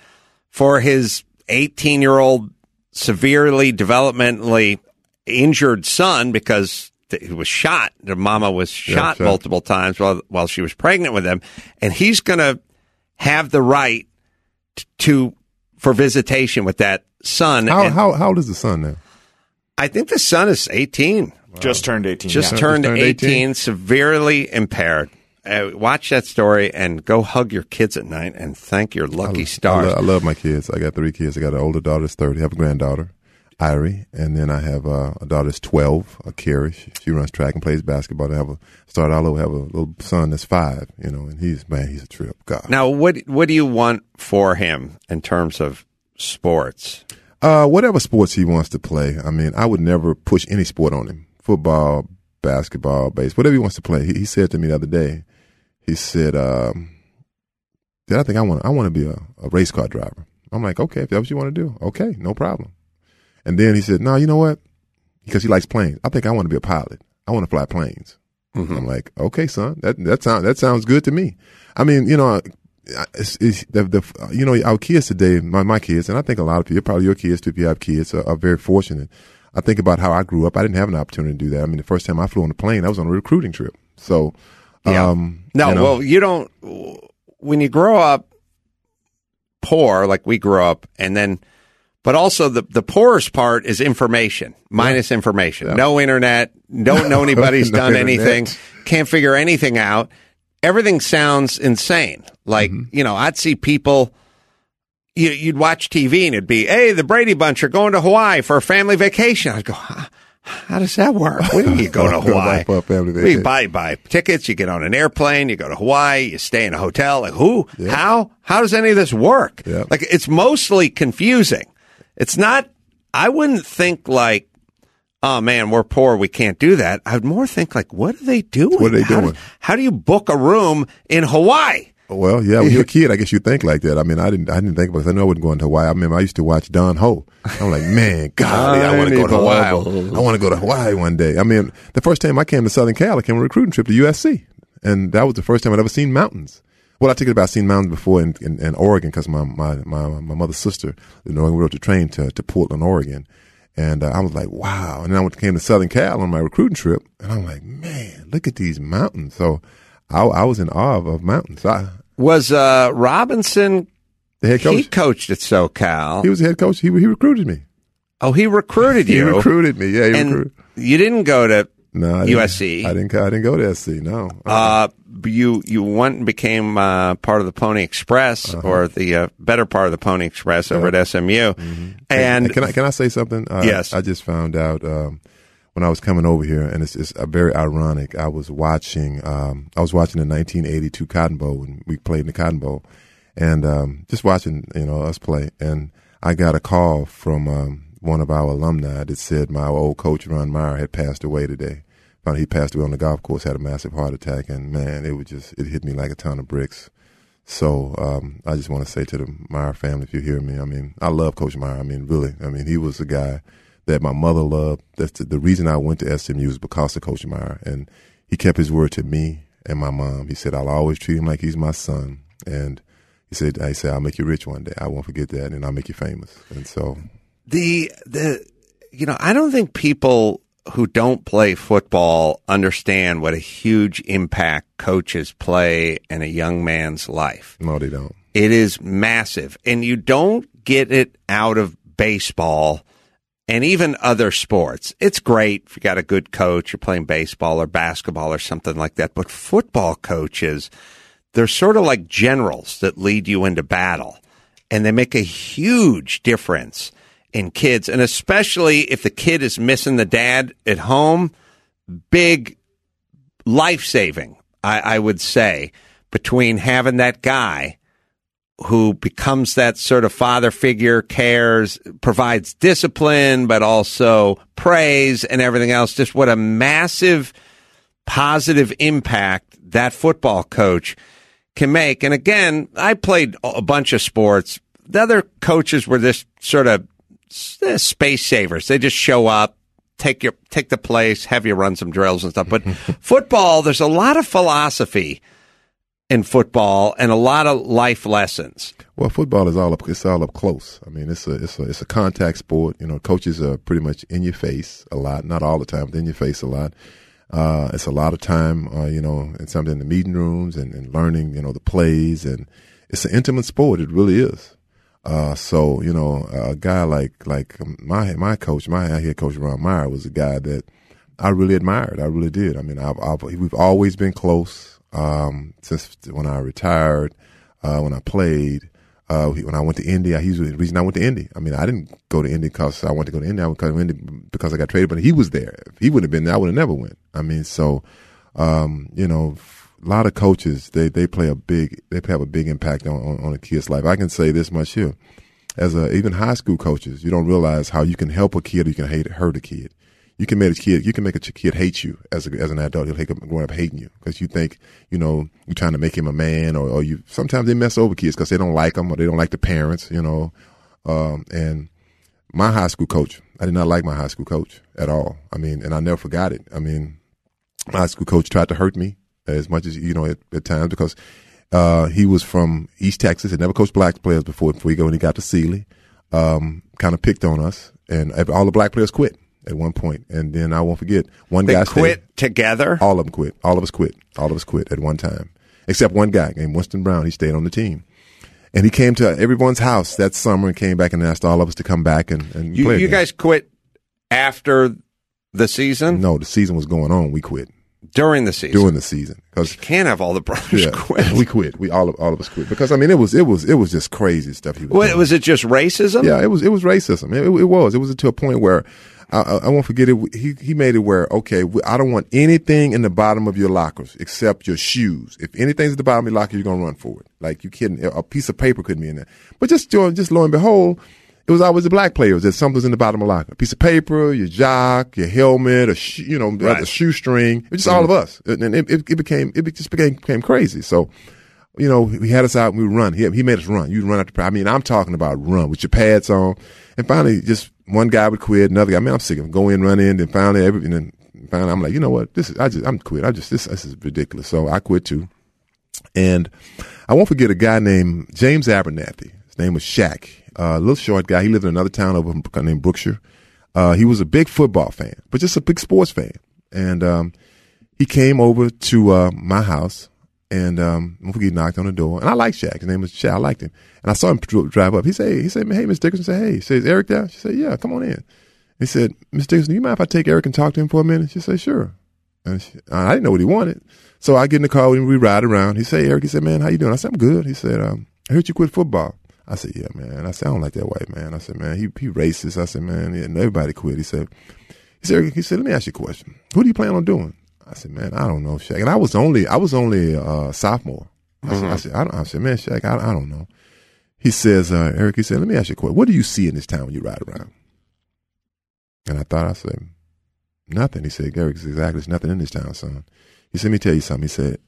for his 18 year old severely developmentally injured son because he was shot. The mama was shot shot. multiple times while while she was pregnant with him, and he's going to have the right t- to for visitation with that son. How And how how old is the son now? I think the son is 18 Just turned 18. just yeah. turned, turned 18, 18. severely impaired. Uh, watch that story and go hug your kids at night and thank your lucky I, stars. lo- I love my kids. I got three kids. I got an older daughter that's 30. I have a granddaughter, Irie. And then I have uh, a daughter that's 12, a Carrie. She, she runs track and plays basketball. I have a, start all over, have a little son that's five, you know, and he's, man, he's a trip. God. now, what what do you want for him in terms of sports? Uh, whatever sports he wants to play. I mean, I would never push any sport on him. Football, basketball, base, whatever he wants to play. He, he said to me the other day, he said, um, Dad, I think I want, I want to be a, a race car driver. I'm like, okay, if that's what you want to do, okay, no problem. And then he said, no, you know what? Because he likes planes. I think I want to be a pilot. I want to fly planes. I'm like, okay, son, that that sounds that sounds good to me. I mean, you know, it's, it's the, the you know our kids today, my my kids, and I think a lot of people, probably your kids too, if you have kids, are, are very fortunate. I think about how I grew up. I didn't have an opportunity to do that. I mean, the first time I flew on a plane, I was on a recruiting trip. So, Yeah. um, No, you know, well, you don't. When you grow up poor, like we grew up, and then But also the the poorest part is information minus information. No internet. Don't know anybody's No done internet. anything. Can't figure anything out. Everything sounds insane. Like you know, I'd see people. You, you'd watch TV and it'd be, "Hey, the Brady Bunch are going to Hawaii for a family vacation." I'd go, "Huh? "How does that work? When do you go to Hawaii family We buy buy tickets. You get on an airplane. You go to Hawaii. You stay in a hotel. Like who? How? How does any of this work? Like it's mostly confusing. It's not. I wouldn't think like, oh man, we're poor. We can't do that. I'd more think like, what are they doing? What are they How doing? Do, how do you book a room in Hawaii? Well, yeah, when you're a kid, I guess you think like that. I mean, I didn't, I didn't think about it. I know I wasn't going to Hawaii. I remember I used to watch Don Ho. I'm like, man, golly, I want to go to Hawaii. I want to go to Hawaii one day. I mean, the first time I came to Southern Cal, I came on a recruiting trip to USC, and that was the first time I'd ever seen mountains. Well, I think about seen mountains before in, in, in Oregon because my, my, my, my mother's sister, you know, we rode the train to, to Portland, Oregon. And uh, I was like, wow. And then I went, came to Southern Cal on my recruiting trip, and I'm like, man, look at these mountains. So I, I was in awe of, of mountains. I, Was uh, Robinson? the head coach. He coached at SoCal. He was the head coach. He he recruited me. oh, he recruited you. He recruited me. Yeah, he and recruited. you didn't go to No, I didn't- USC. I didn't. I didn't go to SC. No. Uh, you you went and became uh, part of the Pony Express, Uh-huh. or the uh, better part of the Pony Express over at SMU. Mm-hmm. And can I can I say something? Uh, Yes. I just found out um, when I was coming over here, and it's, it's uh, very ironic. I was watching. Um, I was watching the 1982 Cotton Bowl when we played in the Cotton Bowl, and um, just watching you know us play. And I got a call from um, one of our alumni that said my old coach Ron Meyer had passed away today. He passed away on the golf course, had a massive heart attack, and man, it was just it hit me like a ton of bricks. So um, I just want to say to the Meyer family, if you hear me, I mean, I love Coach Meyer. I mean, really, I mean, he was a guy that my mother loved. That's the, the reason I went to SMU is because of Coach Meyer, and he kept his word to me and my mom. He said, "I'll always treat him like he's my son," and he said, "I said I'll make you rich one day. I won't forget that, and I'll make you famous." And so, the the you know I don't think people who don't play football understand what a huge impact coaches play in a young man's life. no, they don't. It is massive, and you don't get it out of baseball and even other sports. It's great if you got a good coach, you're playing baseball or basketball or something like that. But football coaches, they're sort of like generals that lead you into battle, and they make a huge difference in kids, and especially if the kid is missing the dad at home. Big life saving, I, I would say, between having that guy who becomes that sort of father figure, cares, provides discipline, but also praise and everything else. Just what a massive positive impact that football coach can make. And again, I played a bunch of sports. The other coaches were this sort of eh, space savers. They just show up, take your take the place, have you run some drills and stuff. But football, there's a lot of philosophy in football and a lot of life lessons. Well, football is all up. It's all up close. I mean, it's a it's a it's a contact sport. You know, coaches are pretty much in your face a lot. Not all the time, but in your face a lot. Uh, it's a lot of time, uh, you know, and something in the meeting rooms and, and learning, you know, the plays, and it's an intimate sport. It really is. Uh, so you know, a guy like like my my coach, my head coach Ron Meyer was a guy that I really admired. I really did. I mean, I've, I've we've always been close um, since when I retired, uh, when I played. Uh, when I went to Indy, he was the reason I went to Indy. I mean, I didn't go to Indy because I wanted to go to Indy. I went to Indy because I got traded, but he was there. If he would have been there, I would have never went. I mean, so um, you know, a lot of coaches they they play a big they have a big impact on, on on a kid's life. I can say this much here, as a even high school coaches, you don't realize how you can help a kid or you can hate hurt a kid. You can make a kid you can make a kid hate you as a, as an adult. He'll growing up hating you because you think you know you're trying to make him a man or, or you. Sometimes they mess over kids because they don't like them or they don't like the parents. You know, um, and my high school coach, I did not like my high school coach at all. I mean, and I never forgot it. I mean, my high school coach tried to hurt me as much as you know at, at times because uh, he was from East Texas. Had never coached black players before. Before he go, when he got to Sealy, um, kind of picked on us, and all the black players quit at one. And then I won't forget one They guy quit stayed. together. All of them quit. All of us quit. All of us quit at one time, except one guy named Winston Brown. He stayed on the team. And he came to everyone's house that summer and came back and asked all of us to come back and, and You, play. you again. guys quit after the season? No, the season was going on. We quit During the season. during the season because Can't have all the brothers yeah, quit. we quit. We all of all of us quit because I mean it was it was it was just crazy stuff he was. What, doing. was it just racism? Yeah, it was it was racism. It, it was. It was to a point where I, I, won't forget it. He he made it where okay, I don't want anything in the bottom of your lockers except your shoes. If anything's at the bottom of your locker, you're gonna run for it. Like you kidding? A piece of paper couldn't be in there. But just just lo and behold. It was always the black players that something's in the bottom of the locker. A piece of paper, your jock, your helmet, a sh- you know, Right. a shoestring. It was just all mm-hmm. of us, and it, it, it became it just became became crazy. So you know, he had us out and we run. He, he made us run. You'd run out the, I mean, I'm talking about run with your pads on. And finally, just one guy would quit, another guy, I'm sick of it. Go in, run in, then finally, every, and then finally, I'm like, you know what? This is, I just, I'm quit. I just, this, this is ridiculous. So I quit too. And I won't forget a guy named James Abernathy. His name was Shaq. Uh, a little short guy. He lived in another town over named Brookshire. Uh, he was a big football fan, but just a big sports fan. And, um, he came over to, uh, my house and, um, he knocked on the door and I liked Shaq. His name was Shaq. I liked him. And I saw him drive up. He said, he said, hey, Miss Dickerson. I said, hey, he says, Eric there? She said, yeah, come on in. He said, Miss Dickerson, do you mind if I take Eric and talk to him for a minute? She said, sure. And she, I didn't know what he wanted. So I get in the car and we ride around. He said, Eric, he said, man, how you doing? I said, I'm good. He said, um, I heard you quit football. I said, yeah, man. I said, I don't like that white man. I said, man, he, he racist. I said, man, yeah, everybody quit. He said, he said, Eric, he said, let me ask you a question. Who do you plan on doing? I said, man, I don't know, Shaq. And I was only, I was only a sophomore. I said, I said, I, don't, I said, man, Shaq, I, I don't know. He says, uh, Eric, he said, let me ask you a question. What do you see in this town when you ride around? And I thought, I said, nothing. He said, Eric, exactly, there's nothing in this town, son. He said, let me tell you something. He said,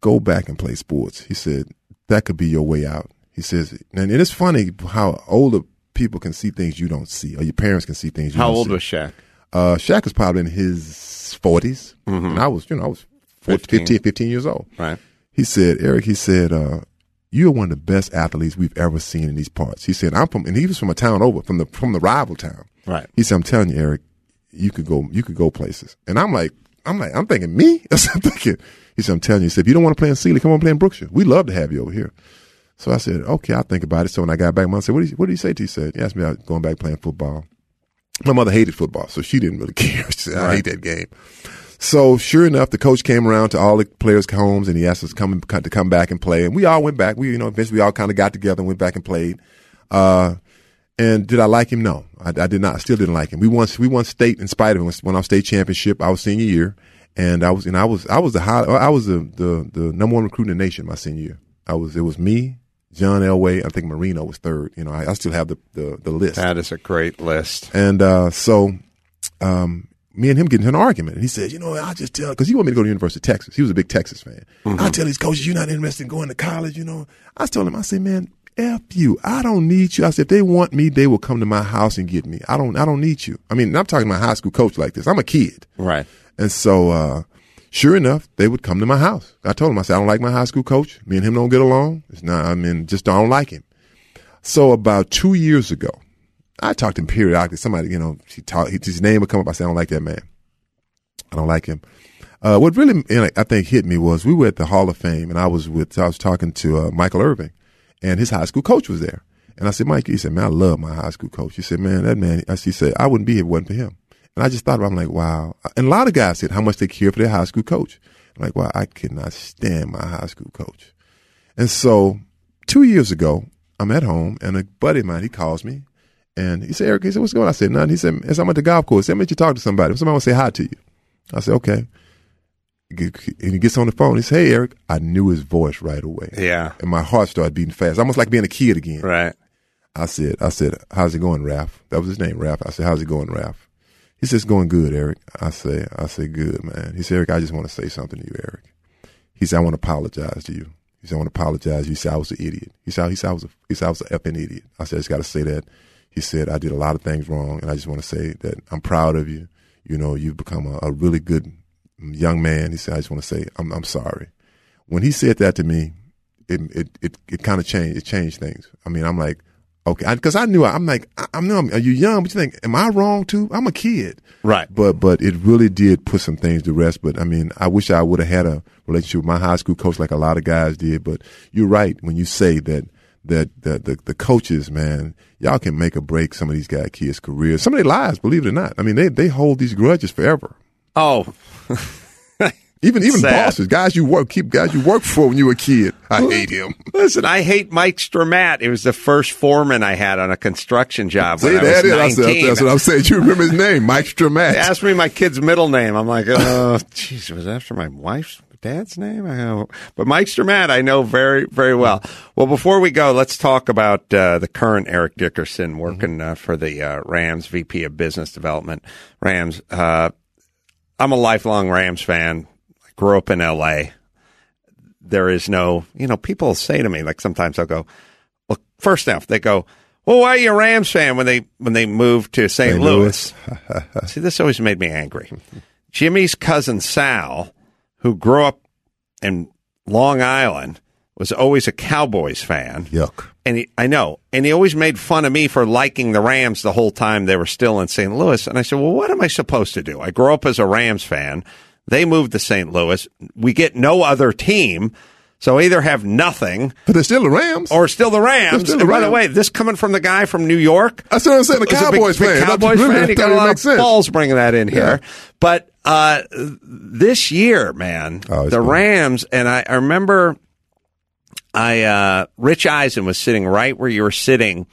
go back and play sports. He said, that could be your way out. He says, and it's funny how older people can see things you don't see, or your parents can see things you How don't old see. was Shaq? Uh, Shaq was probably in his 40s. And I was, you know, I was 14, 15. 15, 15 years old. Right. He said, Eric, he said, uh, you're one of the best athletes we've ever seen in these parts. He said, I'm from, and he was from a town over, from the, from the rival town. Right. He said, I'm telling you, Eric, you could go, you could go places. And I'm like, I'm like, I'm thinking me? I'm thinking, he said, I'm telling you, he said, if you don't want to play in Sealy, come on play in Brookshire. We'd love to have you over here. So I said, okay, I'll think about it. So when I got back, mom said, what did he, what did he say to you? He said, he asked me about going back playing football. My mother hated football, so she didn't really care. She said, I hate that game. So sure enough, the coach came around to all the players' homes and he asked us to come to come back and play. And we all went back. We, you know, eventually we all kind of got together and went back and played. Uh, and did I like him? No, I, I did not. I still didn't like him. We won. We won state in spite of him. Won our state championship. I was senior year, and I was and I was I was the high. I was the the, the number one recruit in the nation my senior year. I was. It was me, John Elway. I think Marino was third. You know, I, I still have the the, the list. That is a great list. And uh, so, um, me and him get into an argument. And he says, you know, I just tell because he wanted me to go to the University of Texas. He was a big Texas fan. I tell these coaches, you're not interested in going to college. You know, I told him, I said, man, f you. I don't need you. I said, if they want me, they will come to my house and get me. I don't. I don't need you. I mean, I'm talking to my high school coach like this. I'm a kid. Right. And so, uh, sure enough, they would come to my house. I told him, I said, I don't like my high school coach. Me and him don't get along. It's not, I mean, just I don't like him. So about two years ago, I talked to him periodically. Somebody, you know, she talked, his name would come up. I said, I don't like that man. I don't like him. Uh, what really, I think hit me was we were at the Hall of Fame and I was with, I was talking to, uh, Michael Irvin and his high school coach was there. And I said, Mike, he said, man, I love my high school coach. He said, man, that man, I he said, I wouldn't be here if it wasn't for him. And I just thought about, it, I'm like, wow. And a lot of guys said how much they care for their high school coach. I'm like, wow, I cannot stand my high school coach. And so two years ago, I'm at home and a buddy of mine, he calls me and he said, Eric, he said, what's going on? I said, nothing. He said, as I'm at the golf course, he said, let you talk to somebody. Somebody want to say hi to you. I said, okay. And he gets on the phone. He says, hey, Eric. I knew his voice right away. Yeah. And my heart started beating fast, almost like being a kid again. Right. I said, I said, how's it going, Ralph? That was his name, Ralph. I said, how's it going, Ralph? He says, going good, Eric. I say, I say, good, man. He said, Eric, I just want to say something to you, Eric. He said, I want to apologize to you. He said, I want to apologize. He said, I was an idiot. He said, he said, I was a, he said, I was an effing idiot. I said, I just got to say that. He said, I did a lot of things wrong, and I just want to say that I'm proud of you. You know, you've become a, a really good young man. He said, I just want to say, I'm, I'm sorry. When he said that to me, it, it, it, it kind of changed, it changed things. I mean, I'm like, okay, because I, knew, I'm like, I, I'm, know, are you young? But you think, am I wrong too? I'm a kid. Right. But but it really did put some things to rest. But I mean, I wish I would have had a relationship with my high school coach like a lot of guys did. But you're right when you say that that, that the, the coaches, man, y'all can make or break some of these guys' kids' careers. Some of their lives, believe it or not. I mean, they, they hold these grudges forever. Oh, Even even Sad. bosses, guys you work keep guys you worked for when you were a kid. I hate him. listen, I hate Mike Stramat. It was the first foreman I had on a construction job See, when I was that is, that's, 19. that's what I'm saying. You remember his name, Mike Stramat. They asked me my kid's middle name. I'm like, oh, jeez, was that after my wife's dad's name? I know. But Mike Stramat, I know very, very well. Well, before we go, let's talk about uh, the current Eric Dickerson working uh, for the uh, Rams, VP of Business Development. Rams. Uh, I'm a lifelong Rams fan. Grew up in L.A. There is no, you know, people say to me like sometimes I'll go, well, first off, they go, well, why are you a Rams fan when they when they moved to St. St. Louis? See, this always made me angry. Jimmy's cousin Sal, who grew up in Long Island, was always a Cowboys fan. Yuck. And he, I know, and he always made fun of me for liking the Rams the whole time they were still in St. Louis. And I said, well, what am I supposed to do? I grew up as a Rams fan. They moved to St. Louis. We get no other team. So either have nothing But they're still the Rams. or still the Rams. still the and by the way, this coming from the guy from New York. That's what I'm saying. The who's a big- Cowboys big fan. Cowboys Really, fan. He that got a lot of sense. balls bringing that in here. Yeah. But uh, this year, man, Oh, the. Rams, and I, I remember I uh, Rich Eisen was sitting right where you were sitting,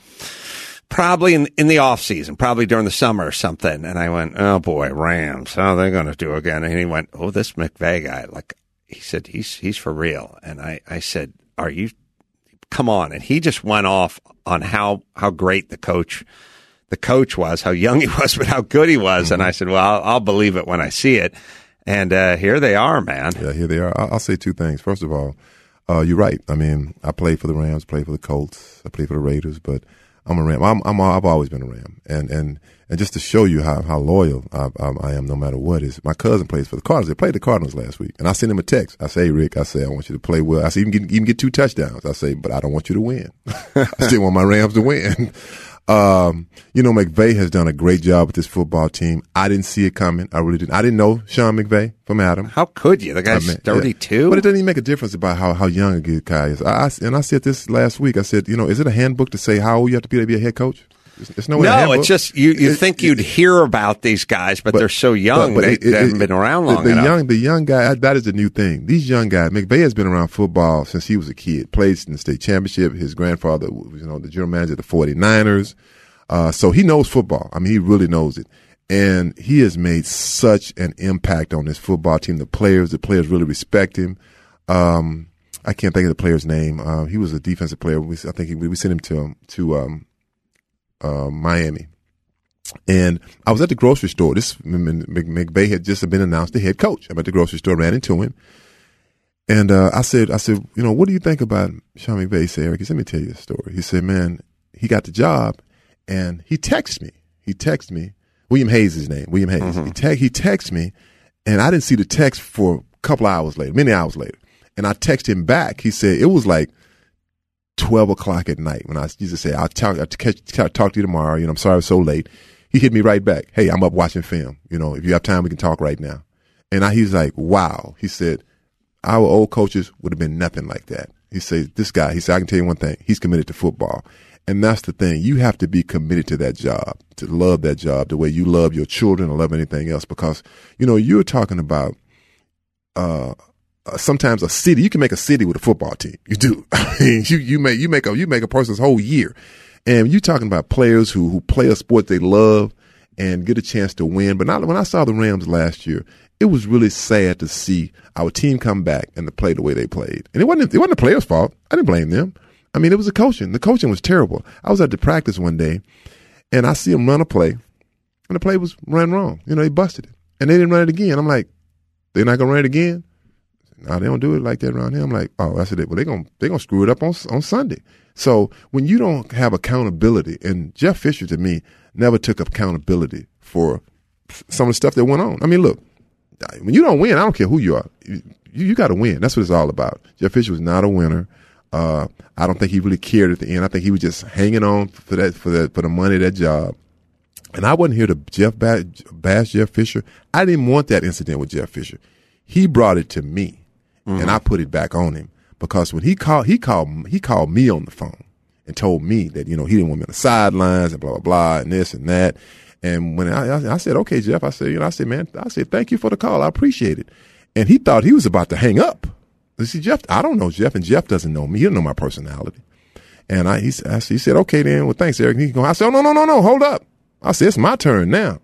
probably in in the off season, probably during the summer or something. And I went, "Oh boy, Rams, how are they're going to do again?" And he went, "Oh, this McVay guy, like." He said he's he's for real, and I, I said, "Are you come on. And he just went off on how, how great the coach, the coach was, how young he was, but how good he was. And I said, well, I'll, I'll believe it when I see it. And, uh, here they are, man. Yeah, here they are. I'll, I'll say two things. First of all, uh, you're right. I mean, I played for the Rams, played for the Colts, I played for the Raiders, but I'm a Ram. I'm, I'm I've always been a Ram, and and and just to show you how how loyal I, I, I am, no matter what is. My cousin plays for the Cardinals. They played the Cardinals last week, and I sent him a text. I say, Rick, I say I want you to play well. I say even get even get two touchdowns. I say, but I don't want you to win. I still want my Rams to win. Um, you know, McVay has done a great job with this football team. I didn't see it coming. I really didn't. I didn't know Sean McVay from Adam. How could you? The guy's I mean, 32. yeah. But it doesn't even make a difference about how, how young a good guy is. I, I, and I said this last week. I said, you know, is it a handbook to say how old you have to be to be a head coach? It's, no, no, it's just, you, you It- think you'd hear about these guys, but, they're so young. but- but they, it- they haven't been around the- long the enough. young, the young guy, that is the new thing. These young guys, McVay has been around football since he was a kid. Played in the state championship. His grandfather was, you know, the general manager of the 49ers. Uh, so he knows football. I mean, he really knows it. And he has made such an impact on this football team. The players, the players really respect him. Um, I can't think of the player's name. Uh, he was a defensive player. We, I think he, we sent him to to um, uh, Miami. And I was at the grocery store. This McVay had just been announced the head coach. I'm at the grocery store, ran into him, and uh, I said, "I said, you know, what do you think about Sean McVay?" He said, "Eric, he said, let me tell you a story." He said, "Man, he got the job, and he texted me. He texted me. William Hayes is his name. William Hayes. He te- he texted me, and I didn't see the text for a couple hours later, many hours later. And I texted him back. He said it was like twelve o'clock at night when I used to say, "I'll talk, I'll catch, talk to you tomorrow." You know, I'm sorry I was so late. He hit me right back. Hey, I'm up watching film. You know, if you have time, we can talk right now. And I, he's like, "Wow." He said, "Our old coaches would have been nothing like that." He said, "This guy." He said, "I can tell you one thing. He's committed to football." And that's the thing. You have to be committed to that job, to love that job the way you love your children or love anything else. Because, you know, you're talking about uh, uh, sometimes a city. You can make a city with a football team. You do. I mean, you you make you make a you make a person's whole year, and you're talking about players who who play a sport they love and get a chance to win. But not, when I saw the Rams last year, it was really sad to see our team come back and to play the way they played. And it wasn't it wasn't the players' fault. I didn't blame them. I mean, it was the coaching. The coaching was terrible. I was at the practice one day, and I see them run a play, and the play was run wrong. You know, they busted it, and they didn't run it again. I'm like, they're not gonna run it again. No, they don't do it like that around here. I'm like, oh, that's it. Well, they're gonna they're gonna screw it up on on Sunday. So when you don't have accountability, and Jeff Fisher to me never took accountability for some of the stuff that went on. I mean, look, when you don't win, I don't care who you are. You, you got to win. That's what it's all about. Jeff Fisher was not a winner. Uh, I don't think he really cared at the end. I think he was just hanging on for that for that for the money that job. And I wasn't here to Jeff bash, bash Jeff Fisher. I didn't want that incident with Jeff Fisher. He brought it to me, and I mm-hmm. put it back on him because when he called, he called he called me on the phone. and told me that you know he didn't want me on the sidelines and blah blah blah and this and that. And when I, I, I said, okay, Jeff, I said, you know, I said, man, I said, thank you for the call. I appreciate it. And he thought he was about to hang up. You see, Jeff, I don't know Jeff, and Jeff doesn't know me. He don't know my personality. And I, he, I, he said, okay, then, well, thanks, Eric. And he go, I said, oh, no, no, no, no, hold up. I said, it's my turn now.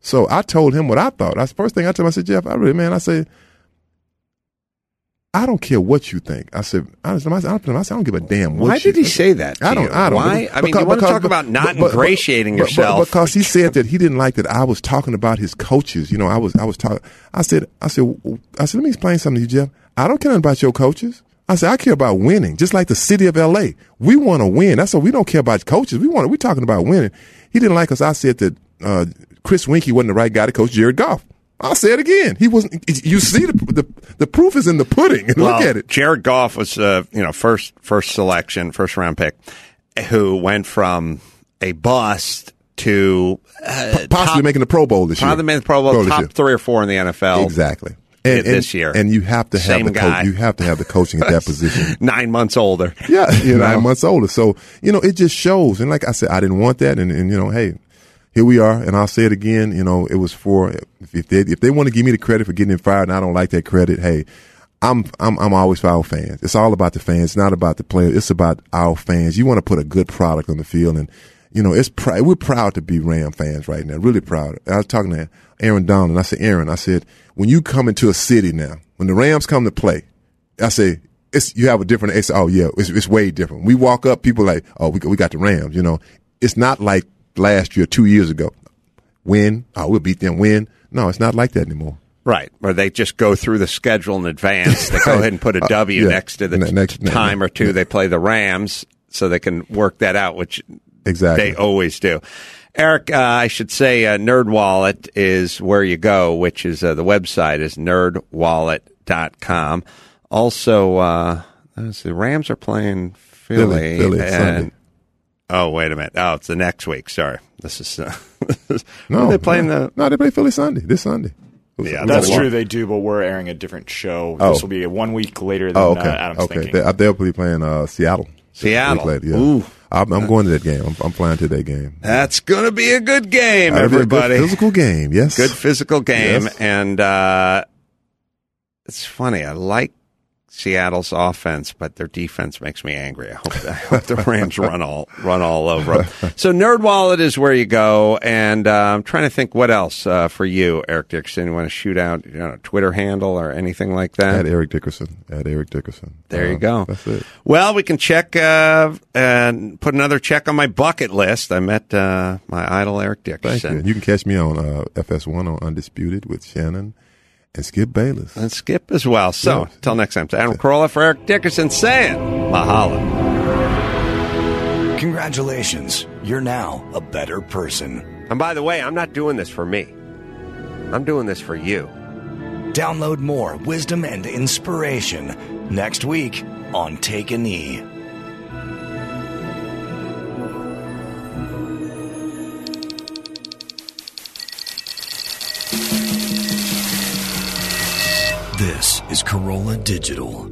So I told him what I thought. That's the first thing I told him. I said, Jeff, I really, man, I said, I don't care what you think. I said, I, said, I, said, I don't give a damn what Why did he think. say that? to I don't. I don't. Why? I mean, Because- you want to talk about not but- but- ingratiating but- but- yourself. because he said that he didn't like that I was talking about his coaches. You know, I was I was talking. I said I said I said let me explain something to you, Jeff. I don't care about your coaches. I said I care about winning, just like the city of L.A. We want to win. That's why we don't care about coaches. We want. We're talking about winning. He didn't like us. I said that uh, Chris Weinke wasn't the right guy to coach Jared Goff. I'll say it again. He wasn't. You see, the the, the proof is in the pudding. Look Well, at it. Jared Goff was, uh, you know, first first selection, first round pick, who went from a bust to uh, Possibly top, making the Pro Bowl this year. probably made the Pro Bowl, this top year. three or four in the NFL. Exactly. Yeah, And, this year. and you have to have Same the guy. coach. You have to have the coaching at that position. Nine months older. Yeah, You nine months older. So you know, it just shows. And like I said, I didn't want that. And, and you know, hey, here we are. And I'll say it again. You know, it was for if they if they want to give me the credit for getting fired, and I don't like that credit. Hey, I'm I'm I'm always for our fans. It's all about the fans, it's not about the players. It's about our fans. You want to put a good product on the field, and you know, it's pr- we're proud to be Ram fans right now. Really proud. I was talking to Aaron Donald. And I said, Aaron, I said, when you come into a city now, when the Rams come to play, I say, it's, you have a different, it's, oh yeah, it's, it's way different. We walk up, people like, oh, we, we got the Rams, you know. It's not like last year, two years ago. Win, oh, we'll beat them, win. No, it's not like that anymore. Right, where they just go through the schedule in advance. They go ahead and put a W Uh, yeah. next to the Ne- next- ne- time or two they play the Rams, so they can work that out, which Exactly. they always do. Eric, uh, I should say, uh, NerdWallet is where you go, which is uh, the website is nerdwallet.com. Also, uh, the Rams are playing Philly. Philly, Philly, and- Sunday. Oh, wait a minute. Oh, it's the next week. Sorry. This is. Uh, No, are they playing no, the. No, they play Philly Sunday, this Sunday. Yeah, That's true. They do, but we're airing a different show. Oh. This will be one week later than Oh, okay. uh, Adam's okay. thinking. They, uh, they'll be playing uh, Seattle. Seattle. Later, yeah. Ooh. I'm, I'm going to that game. I'm, I'm flying to that game. That's going to be a good game, That'll everybody. good physical game. Yes. Good physical game, Yes. and uh, it's funny. I like Seattle's offense, but their defense makes me angry. I hope, I hope the Rams run all run all over them. So NerdWallet is where you go, and uh, I'm trying to think what else uh, for you, Eric Dickerson. You want to shoot out you know, Twitter handle or anything like that? At Eric Dickerson. At Eric Dickerson. There you Uh, go. That's it. Well, we can check uh, and put another check on my bucket list. I met uh, my idol Eric Dickerson. you. You can catch me on uh, FS1 on Undisputed with Shannon and Skip Bayless. and Skip as well. So, Yeah. until next time, to Adam Carolla for Eric Dickerson saying, Mahalo. Congratulations, you're now a better person. And by the way, I'm not doing this for me. I'm doing this for you. Download more wisdom and inspiration next week on Take a Knee. This is Carolla Digital.